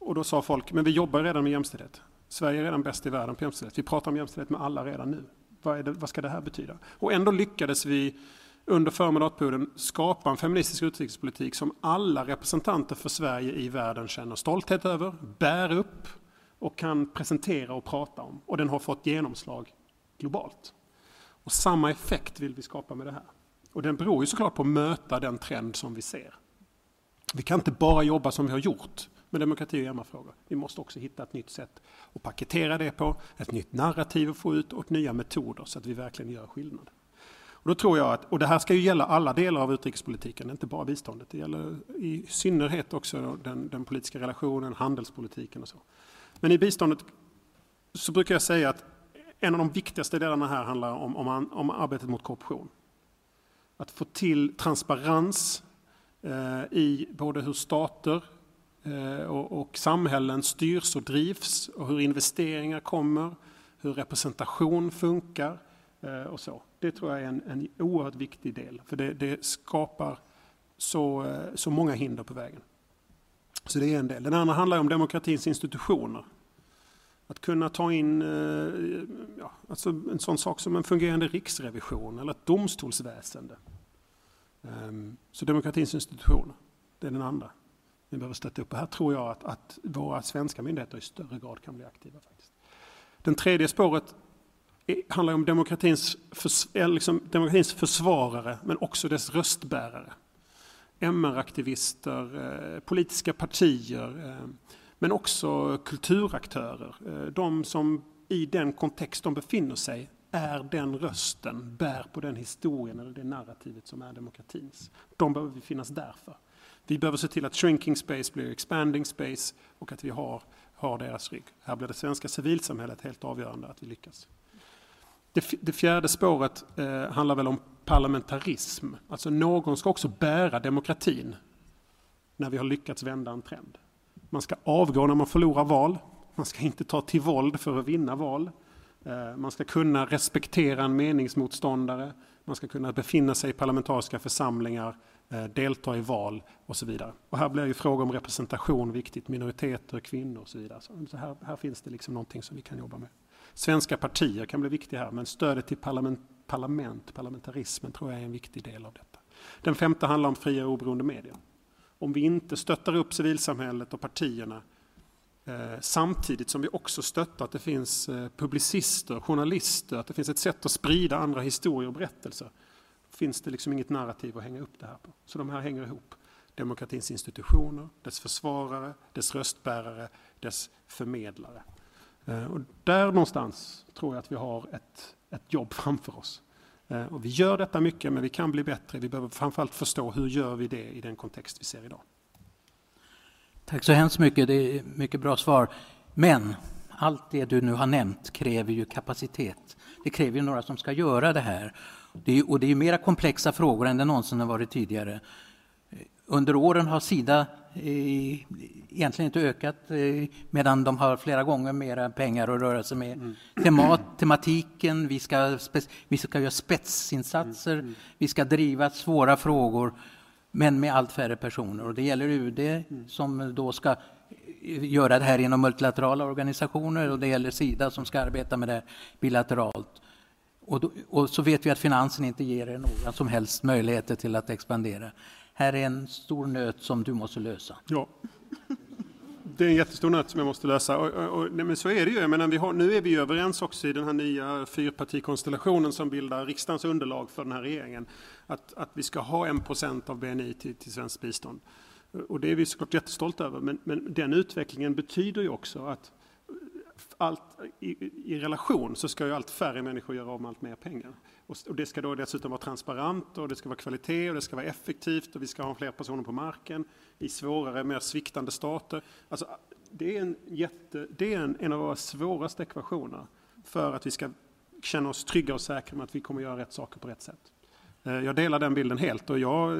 Och då sa folk, men vi jobbar redan med jämställdhet. Sverige är redan bäst i världen på jämställdhet. Vi pratar om jämställdhet med alla redan nu. Vad, det, vad ska det här betyda? Och ändå lyckades vi under förra mandatperioden skapa en feministisk utrikespolitik som alla representanter för Sverige i världen känner stolthet över, bär upp och kan presentera och prata om. Och den har fått genomslag globalt. Och samma effekt vill vi skapa med det här. Och den beror ju såklart på att möta den trend som vi ser. Vi kan inte bara jobba som vi har gjort med demokrati och MR-frågor. Vi måste också hitta ett nytt sätt att paketera det på, ett nytt narrativ att få ut och nya metoder så att vi verkligen gör skillnad. Och då tror jag att, och det här ska ju gälla alla delar av utrikespolitiken, inte bara biståndet. Det gäller i synnerhet också den, den politiska relationen, handelspolitiken och så. Men i biståndet så brukar jag säga att en av de viktigaste delarna här handlar om, om, om arbetet mot korruption. Att få till transparens eh, i både hur stater Eh, och, och samhällen styrs och drivs och hur investeringar kommer, hur representation funkar eh, och så. Det tror jag är en, en oerhört viktig del, för det, det skapar så, eh, så många hinder på vägen. Så det är en del. Den andra handlar om demokratins institutioner. Att kunna ta in ja, alltså en sån sak som en fungerande riksrevision eller ett domstolsväsende. Ehm, så demokratins institutioner, det är den andra vi behöver stötta upp. Och här tror jag att, att våra svenska myndigheter i större grad kan bli aktiva. faktiskt. Den tredje spåret handlar om demokratins, förs eh, liksom, demokratins försvarare men också dess röstbärare. MR-aktivister, eh, politiska partier eh, men också kulturaktörer. De som i den kontext de befinner sig är den rösten, bär på den historien eller det narrativet som är demokratins. De behöver vi finnas där för. Vi behöver se till att shrinking space blir expanding space och att vi har, har deras rygg. Här blir det svenska civilsamhället helt avgörande att vi lyckas. Det, det fjärde spåret eh, handlar väl om parlamentarism. Alltså någon ska också bära demokratin när vi har lyckats vända en trend. Man ska avgå när man förlorar val. Man ska inte ta till våld för att vinna val. Eh, man ska kunna respektera en meningsmotståndare. Man ska kunna befinna sig i parlamentariska församlingar, eh, delta i val och så vidare. Och här blir ju fråga om representation viktigt, minoriteter, kvinnor och så vidare. Så här, här finns det liksom någonting som vi kan jobba med. Svenska partier kan bli viktiga här, men stödet till parlament, parlament, parlamentarismen tror jag är en viktig del av detta. Den femte handlar om fria och oberoende medier. Om vi inte stöttar upp civilsamhället och partierna Eh, samtidigt som vi också stöttar att det finns eh, publicister, journalister, att det finns ett sätt att sprida andra historier och berättelser. Finns det liksom inget narrativ att hänga upp det här på. Så de här hänger ihop. Demokratins institutioner, dess försvarare, dess röstbärare, dess förmedlare. Eh, och där någonstans tror jag att vi har ett, ett jobb framför oss. Och vi gör detta mycket, men vi kan bli bättre. Vi behöver framförallt förstå hur gör vi det i den kontext vi ser idag. Tack så hemskt mycket. Det är mycket bra svar. Men allt det du nu har nämnt kräver ju kapacitet. Det kräver ju några som ska göra det här. Det är, och det är mera komplexa frågor än det någonsin har varit tidigare. Under åren har Sida eh, egentligen inte ökat eh, medan de har flera gånger mera pengar att röra sig med. Mm. Temat, tematiken, vi ska, vi ska göra spetsinsatser, mm. vi ska driva svåra frågor men med allt färre personer. Och det gäller UD mm. som då ska eh, göra det här inom multilaterala organisationer och det gäller Sida som ska arbeta med det bilateralt. Och, då, och så vet vi att finansen inte ger er några som helst möjligheter till att expandera. Här är en stor nöt som du måste lösa. Ja. Det är en jättestor nöt som jag måste lösa. Och, och, och, men så är det ju. Jag menar, vi har, nu är vi överens också i den här nya fyrpartikonstellationen som bildar riksdagens underlag för den här regeringen att, att vi ska ha en procent av BNI till, till svenskt bistånd. Och det är vi såklart jättestolta över, men, men den utvecklingen betyder ju också att allt, i, i, relation så ska ju allt färre människor göra av med allt mer pengar. Och, och, det ska då dessutom vara transparent och det ska vara kvalitet och det ska vara effektivt och vi ska ha fler personer på marken i svårare, mer sviktande stater. Alltså, det är, en, jätte, det är en, en av våra svåraste ekvationer för att vi ska känna oss trygga och säkra med att vi kommer göra rätt saker på rätt sätt. Eh, jag delar den bilden helt och jag,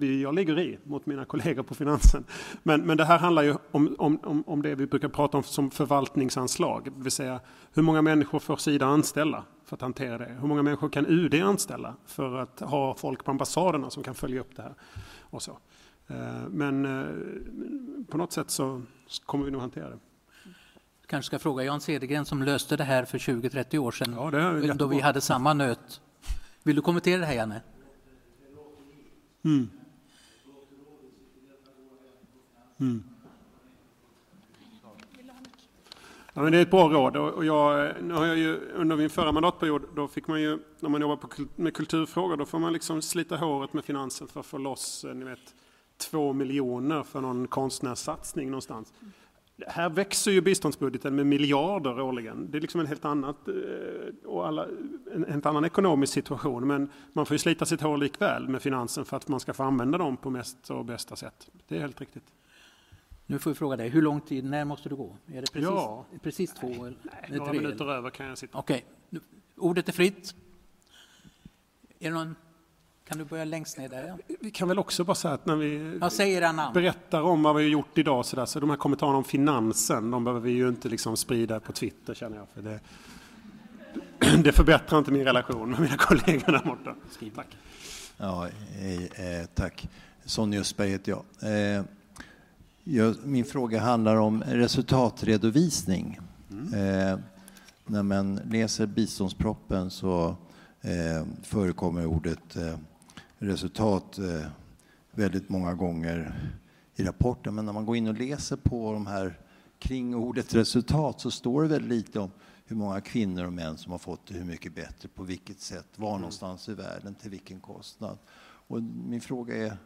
jag ligger i mot mina kollegor på Finansen. Men, men det här handlar ju om, om, om det vi brukar prata om som förvaltningsanslag. Det vill säga hur många människor får Sida anställa för att hantera det? Hur många människor kan UD anställa för att ha folk på ambassaderna som kan följa upp det här? Och så. Eh, men eh, på något sätt så kommer vi nog hantera det kanske ska fråga Jan Cedergren som löste det här för 20-30 år sedan, ja, då vi hade samma nöt vill du kommentera det här, Janne? Mm. Mm. Ja, men det är ett bra råd. Och jag, nu har jag ju, under min förra mandatperiod, då fick man ju, när man jobbar på, med kulturfrågor, då får man liksom slita håret med finansen för att få loss ni vet, två miljoner för någon konstnärssatsning någonstans. Här växer ju biståndsbudgeten med miljarder årligen. Det är liksom en helt, annat, eh, och alla, en helt annan ekonomisk situation. Men man får ju slita sitt hår likväl med finansen för att man ska få använda dem på mest och bästa sätt. Det är helt riktigt. Nu får vi fråga dig, hur lång tid, när måste du gå? Är det precis, ja. precis två? Nej, eller, nej, några tre, minuter eller? över kan jag sitta. Okej, okay. ordet är fritt. Är det någon kan du börja längst ner där? Ja. Vi kan väl också bara säga att när vi berättar om vad vi har gjort idag så, där, så de här kommentarerna om finansen, de behöver vi ju inte liksom sprida på Twitter känner jag. För det, det förbättrar inte min relation med mina kollegor där borta. Tack. Ja, eh, tack. Sonny Östberg heter jag. Eh, jag. Min fråga handlar om resultatredovisning. Mm. Eh, när man läser biståndsproppen så eh, förekommer ordet eh, resultat eh, väldigt många gånger i rapporten. Men när man går in och läser på de här kring ordet resultat så står det väldigt lite om hur många kvinnor och män som har fått det hur mycket bättre, på vilket sätt, var någonstans i världen, till vilken kostnad. Och min fråga är,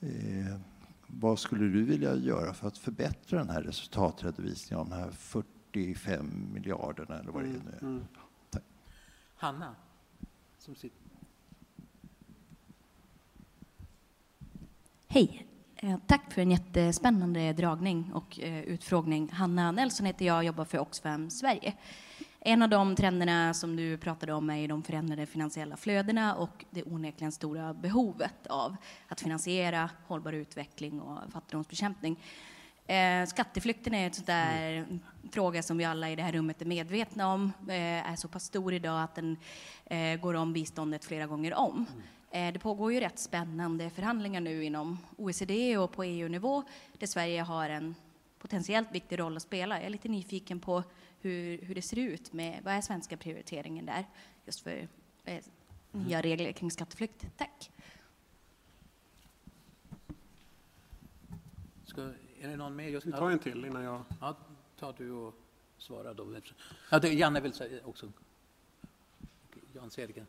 eh, vad skulle du vilja göra för att förbättra den här resultatredovisningen av de här 45 miljarderna eller vad det är nu är? Mm. Tack. Hanna, som sitter Hej! Eh, Tack för en jättespännande dragning och eh, utfrågning. Hanna Nelson heter jag och jobbar för Oxfam Sverige. En av de trenderna som du pratade om är de förändrade finansiella flödena och det onekligen stora behovet av att finansiera hållbar utveckling och fattigdomsbekämpning. Eh, skatteflykten är en sån där fråga som vi alla i det här rummet är medvetna om, är så pass stor idag att den går om biståndet flera gånger om. Eh, Det pågår ju rätt spännande förhandlingar nu inom OECD och på EU-nivå där Sverige har en potentiellt viktig roll att spela. Jag är lite nyfiken på hur, hur det ser ut med vad är svenska prioriteringen där just för eh, nya regler kring skatteflykt. Tack. Ska, är det någon mer? Just, Vi tar en till innan jag... ja, ta du och svara då. Ja, det, Janne vill säga också. Jan Cedergren.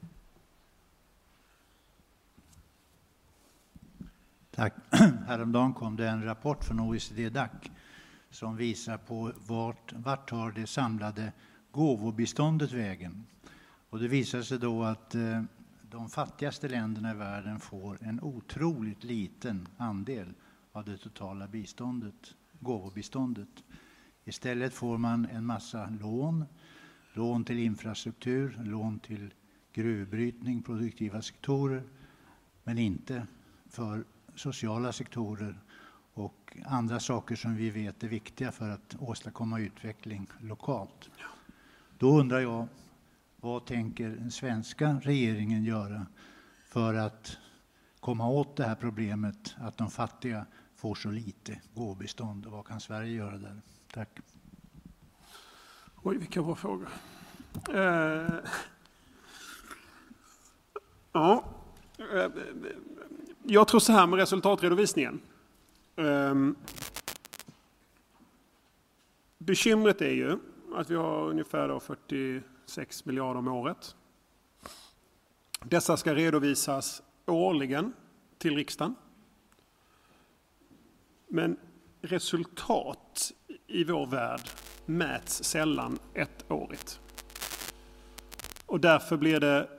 Tack. Häromdagen kom det en rapport från OECD-DAC som visar på vart, vart tar det samlade gåvobiståndet vägen. Och det visar sig då att eh, de fattigaste länderna i världen får en otroligt liten andel av det totala biståndet, gåvobiståndet. Istället får man en massa lån, lån till infrastruktur, lån till gruvbrytning, produktiva sektorer, men inte för sociala sektorer och andra saker som vi vet är viktiga för att åstadkomma utveckling lokalt. Då undrar jag, vad tänker den svenska regeringen göra för att komma åt det här problemet att de fattiga får så lite gåvobistånd och vad kan Sverige göra där? Tack. Oj, vilka bra frågor. Eh, ja, eh, jag tror så här med resultatredovisningen. Um, bekymret är ju att vi har ungefär 46 miljarder om året. Dessa ska redovisas årligen till riksdagen. Men resultat i vår värld mäts sällan ettårigt. Och därför blir det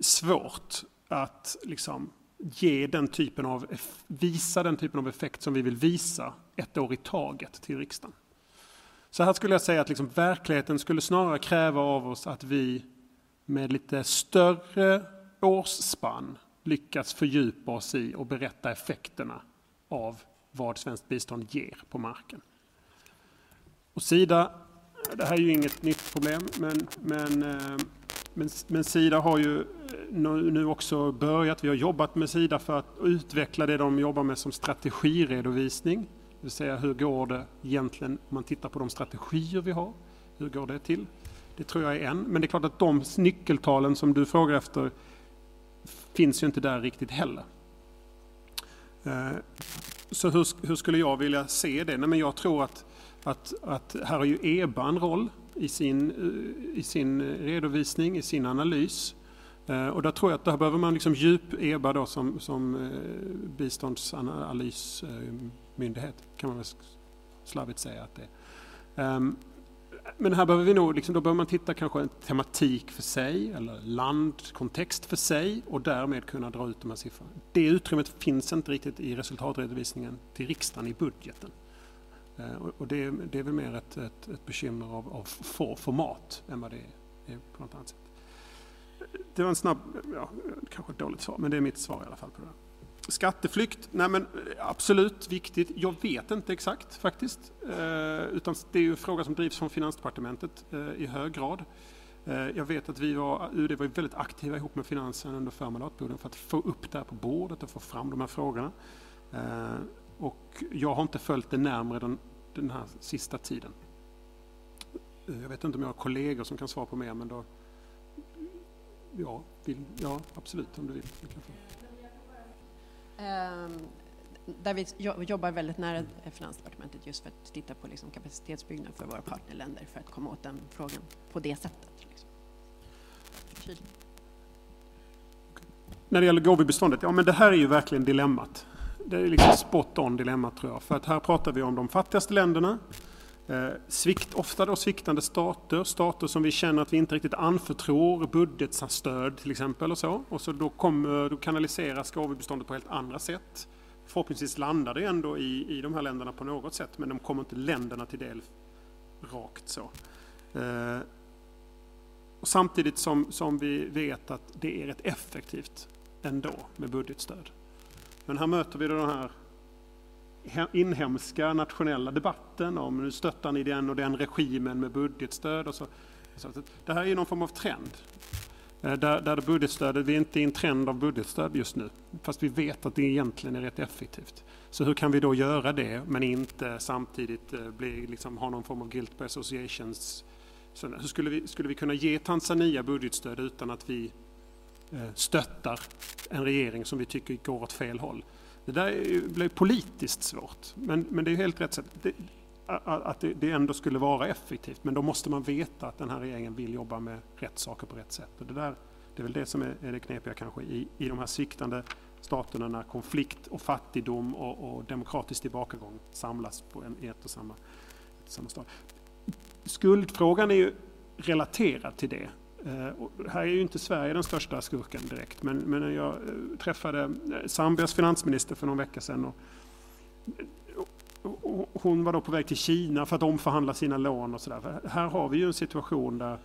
svårt att liksom ge den typen av, visa den typen av effekt som vi vill visa ett år i taget till riksdagen. Så här skulle jag säga att liksom verkligheten skulle snarare kräva av oss att vi med lite större årsspann lyckas fördjupa oss i och berätta effekterna av vad svenskt bistånd ger på marken. Och Sida, det här är ju inget nytt problem, men, men, eh, men, men Sida har ju nu, nu också börjat, vi har jobbat med Sida för att utveckla det de jobbar med som strategiredovisning. Det vill säga hur går det egentligen om man tittar på de strategier vi har, hur går det till? Det tror jag är en, men det är klart att de nyckeltalen som du frågar efter finns ju inte där riktigt heller. Eh, så hur, hur skulle jag vilja se det? Nej, men jag tror att, att, att här har ju EBA en roll i sin, eh, i sin redovisning, i sin analys. Eh, och där tror jag att där behöver man liksom djup-EBA då som, som eh, biståndsanalysmyndighet, eh, kan man väl slarvigt säga att det är. Ehm, men här behöver vi nog, liksom, då behöver man titta kanske en tematik för sig eller landkontext för sig och därmed kunna dra ut de här siffrorna. Det utrymmet finns inte riktigt i resultatredovisningen till riksdagen i budgeten. Och- det, är- det är väl mer ett, ett, ett bekymmer av, av format än vad det är på något annat sätt. Det var en snabb, ja, kanske ett dåligt svar, men det är mitt svar i alla fall på det. Skatteflykt, nej men eh, absolut viktigt. Jag vet inte exakt faktiskt. Eh, utan det är ju en fråga som drivs från Finansdepartementet eh, i hög grad. Eh, jag vet att vi var, UD var väldigt aktiva ihop med Finansen under förra mandatperioden för att få upp det här på bordet och få fram de här frågorna. Eh, och jag har inte följt det närmare den, den här sista tiden. Eh, jag vet inte om jag har kollegor som kan svara på mer, men då... Ja, vill, ja absolut om du vill. Ehm, där vi jobbar väldigt nära Finansdepartementet just för att titta på liksom kapacitetsbyggnad för våra partnerländer för att komma åt den frågan på det sättet. Liksom. När det gäller gåvobeståndet, ja men det här är ju verkligen dilemmat. Det är liksom spot on dilemmat tror jag. För att här pratar vi om de fattigaste länderna. Eh, svikt, ofta då sviktande stater, stater som vi känner att vi inte riktigt anförtror budgetstöd till exempel och så. Och så då, kommer, då kanaliseras gåvobeståndet på helt andra sätt. Förhoppningsvis landar det ändå i, i de här länderna på något sätt men de kommer inte länderna till del rakt så. Eh, och samtidigt som, som vi vet att det är rätt effektivt ändå med budgetstöd. Men här möter vi den här inhemska nationella debatten om nu stöttar ni den och den regimen med budgetstöd. Och så. Det här är någon form av trend. Eh, där, där budgetstödet, vi är inte i en trend av budgetstöd just nu, fast vi vet att det egentligen är rätt effektivt. Så hur kan vi då göra det, men inte samtidigt eh, bli, liksom, ha någon form av guilt by associations? Så hur skulle vi, skulle vi kunna ge Tanzania budgetstöd utan att vi eh, stöttar en regering som vi tycker går åt fel håll? Det där blir politiskt svårt, men, men det är helt rätt sätt. Det, att det, det ändå skulle vara effektivt, men då måste man veta att den här regeringen vill jobba med rätt saker på rätt sätt. Och det, där, det är väl det som är, är det knepiga kanske i, i de här sviktande staterna när konflikt och fattigdom och, och demokratisk tillbakagång samlas på en, i ett och samma, ett och samma stad. Skuldfrågan är ju relaterad till det. Eh, här är ju inte Sverige den största skurken direkt, men, men jag eh, träffade eh, Zambias finansminister för någon vecka sedan. Eh, och, hon var då på väg till Kina för att omförhandla sina lån och sådär. Här har vi ju en situation där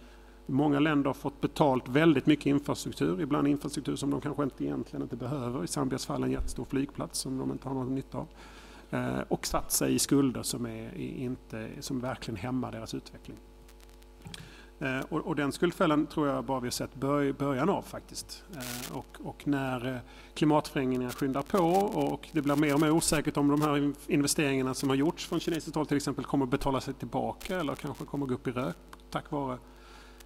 många länder har fått betalt väldigt mycket infrastruktur, ibland infrastruktur som de kanske inte egentligen inte behöver. I Zambias fall en jättestor flygplats som de inte har någon nytta av. Och satt sig i skulder som, är inte, som verkligen hämmar deras utveckling. Eh, och, och, den skuldfällan tror jag bara vi har sett bör, början av faktiskt. Eh, och, och, när eh, klimatförändringarna skyndar på och det blir mer och mer osäkert om de här investeringarna som har gjorts från kinesiskt håll till exempel kommer att betala sig tillbaka eller kanske kommer att gå upp i rök tack vare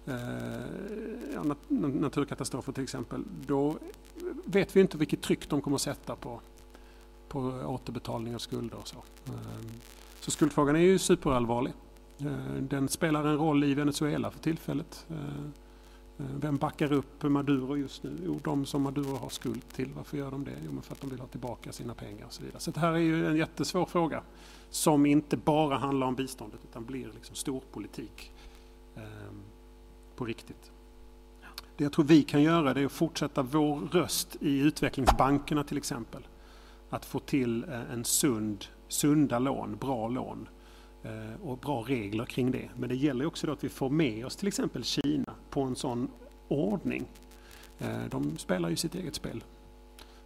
eh, naturkatastrofer till exempel. Då vet vi inte vilket tryck de kommer att sätta på, på återbetalning av skulder och så. Eh, så skuldfrågan är ju superallvarlig. Eh, den spelar en roll i Venezuela för tillfället. Eh, eh, vem backar upp Maduro just nu? Jo, de som Maduro har skuld till. Varför gör de det? Jo, men för att de vill ha tillbaka sina pengar och så vidare. Så det här är ju en jättesvår fråga som inte bara handlar om biståndet utan blir liksom storpolitik eh, på riktigt. Det jag tror vi kan göra det är att fortsätta vår röst i utvecklingsbankerna till exempel. Att få till en sund, sunda lån, bra lån Eh, Eh, och bra regler kring det. Men det gäller också då att vi får med oss till exempel Kina på en sån ordning. Eh, de spelar ju sitt eget spel.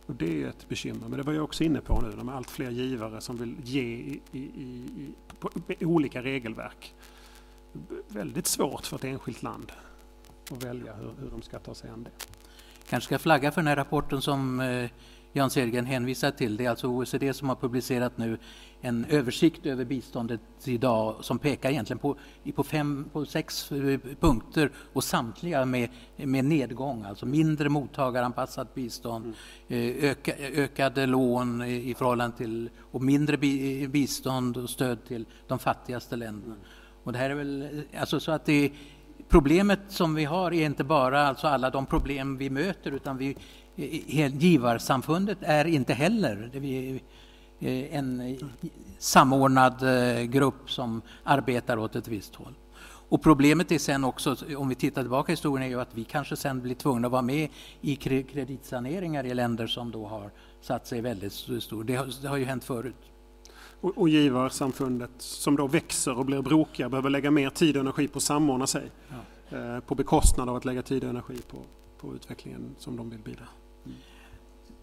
Och det är ett bekymmer. Men det var jag också inne på nu, de är allt fler givare som vill ge i, i, i, på, i olika regelverk. Väldigt svårt för ett enskilt land att välja hur, hur de ska ta sig an det. Kanske ska flagga för den här rapporten som eh, Jan Sergren hänvisar till. Det är alltså OECD som har publicerat nu en översikt över biståndet idag som pekar egentligen på, på, fem, på sex eh, punkter och samtliga med, med nedgång, alltså mindre mottagaranpassat bistånd, mm. Eh, öka, ökade lån i förhållande till och mindre bistånd och stöd till de fattigaste länderna. Mm. Och det här är väl, alltså så att det Problemet som vi har är inte bara alltså alla de problem vi möter utan vi, givarsamfundet är inte heller en samordnad eh, grupp som arbetar åt ett visst håll. Och problemet är sen också, om vi tittar tillbaka i historien, är ju att vi kanske sen blir tvungna att vara med i kreditsaneringar i länder som då har satt sig väldigt stor. Det har, det har ju hänt förut. Och, och givarsamfundet som då växer och blir brokiga behöver lägga mer tid och energi på att samordna sig. Ja. Eh, på bekostnad av att lägga tid och energi på, på utvecklingen som de vill bidra.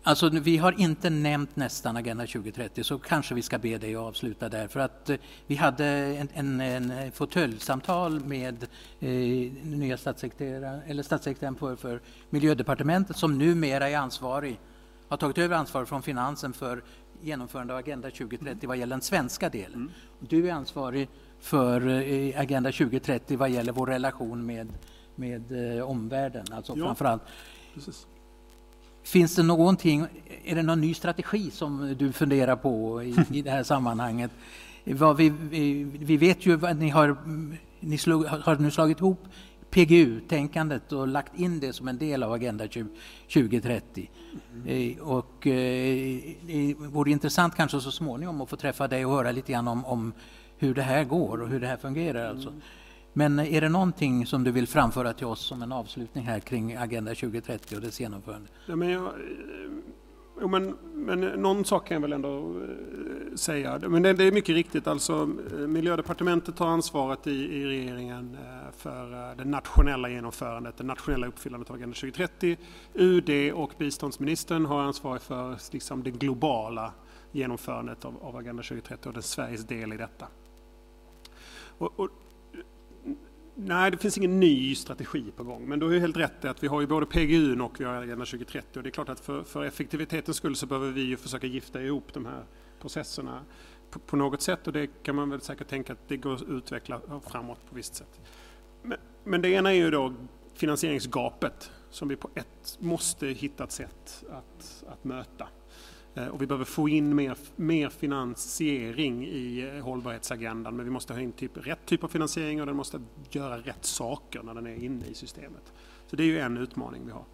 Alltså, vi har inte nämnt nästan Agenda 2030, så kanske vi ska be dig att avsluta där. För att eh, vi hade en, en, en fåtöljsamtal med eh, nya statssekreteraren, eller statssekreteraren för, för miljödepartementet som numera är ansvarig, har tagit över ansvaret från finansen för genomförande av Agenda 2030 vad gäller den svenska delen. Mm. Du är ansvarig för eh, Agenda 2030 vad gäller vår relation med, med eh, omvärlden, alltså ja. framförallt. Precis. Finns det någonting är det någon ny strategi som du funderar på i, i det här sammanhanget? Vad vi, vi, vi vet ju att ni har, ni slog, har nu slagit ihop PGU-tänkandet och lagt in det som en del av Agenda 2030. Mm. Eh, och eh, det vore intressant kanske så småningom att få träffa dig och höra lite grann om, om hur det här går och hur det här fungerar. Alltså. Men är det någonting som du vill framföra till oss som en avslutning här kring Agenda 2030 och dess genomförande? Ja, men jag, Jo, men, men någon sak kan jag väl ändå eh, säga. Men det, det är mycket riktigt, alltså eh, Miljödepartementet tar ansvaret i, i regeringen eh, för det nationella genomförandet, det nationella uppfyllandet av Agenda 2030. UD och biståndsministern har ansvar för liksom, det globala genomförandet av, av Agenda 2030 och den Sveriges del i detta. Och, och Nej, det finns ingen ny strategi på gång. Men du har ju helt rätt i att vi har ju både PGU och vi har Agenda 2030. Och det är klart att för, för effektivitetens skull så behöver vi ju försöka gifta ihop de här processerna på, på, något sätt. Och det kan man väl säkert tänka att det går att utveckla framåt på visst sätt. Men, men det ena är ju då finansieringsgapet som vi på ett måste hitta ett sätt att, att möta. Eh, och vi behöver få in mer, mer finansiering i eh, hållbarhetsagendan men vi måste ha in typ, rätt typ av finansiering och den måste göra rätt saker när den är inne i systemet. Så det är ju en utmaning vi har.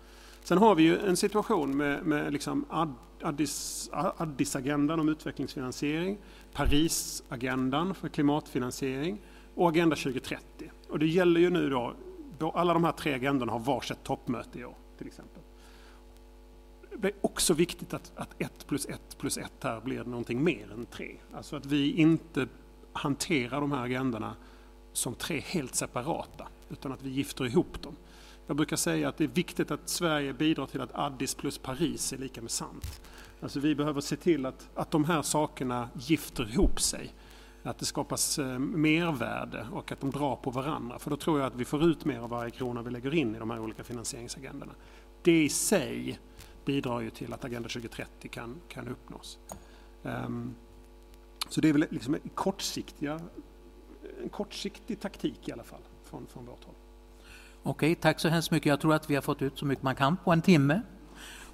Sen har vi ju en situation med, med liksom Addis, Addis-agendan om utvecklingsfinansiering, Paris-agendan för klimatfinansiering och Agenda 2030. Och det gäller ju nu då, alla de här tre agendorna har varsitt toppmöte i år till exempel det är också viktigt att, att ett plus ett plus ett här blir någonting mer än tre. Alltså att vi inte hanterar de här agendorna som tre helt separata, utan att vi gifter ihop dem. Jag brukar säga att det är viktigt att Sverige bidrar till att Addis plus Paris är lika med sant. Alltså vi behöver se till att, att de här sakerna gifter ihop sig. Att det skapas eh, mervärde och att de drar på varandra. För då tror jag att vi får ut mer av varje krona vi lägger in i de här olika finansieringsagendorna. Det i sig bidrar ju till att Agenda 2030 kan, kan uppnås. Um, så det är väl liksom en, kortsiktiga, en kortsiktig taktik i alla fall från, från vårt håll. Okej, tack så hemskt mycket. Jag tror att vi har fått ut så mycket man kan på en timme.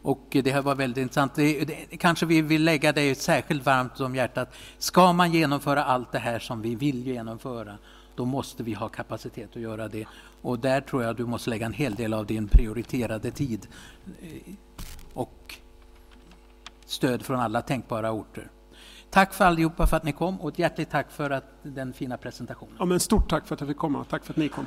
Och det här var väldigt intressant. Det, det, kanske vi vill lägga det särskilt varmt om hjärtat. Ska man genomföra allt det här som vi vill genomföra, då måste vi ha kapacitet att göra det. Och där tror jag du måste lägga en hel del av din prioriterade tid och stöd från alla tänkbara orter. Tack för allihopa för att ni kom och ett hjärtligt tack för att, den fina presentationen. Ja, men stort tack för att jag fick komma. Tack för att ni kom.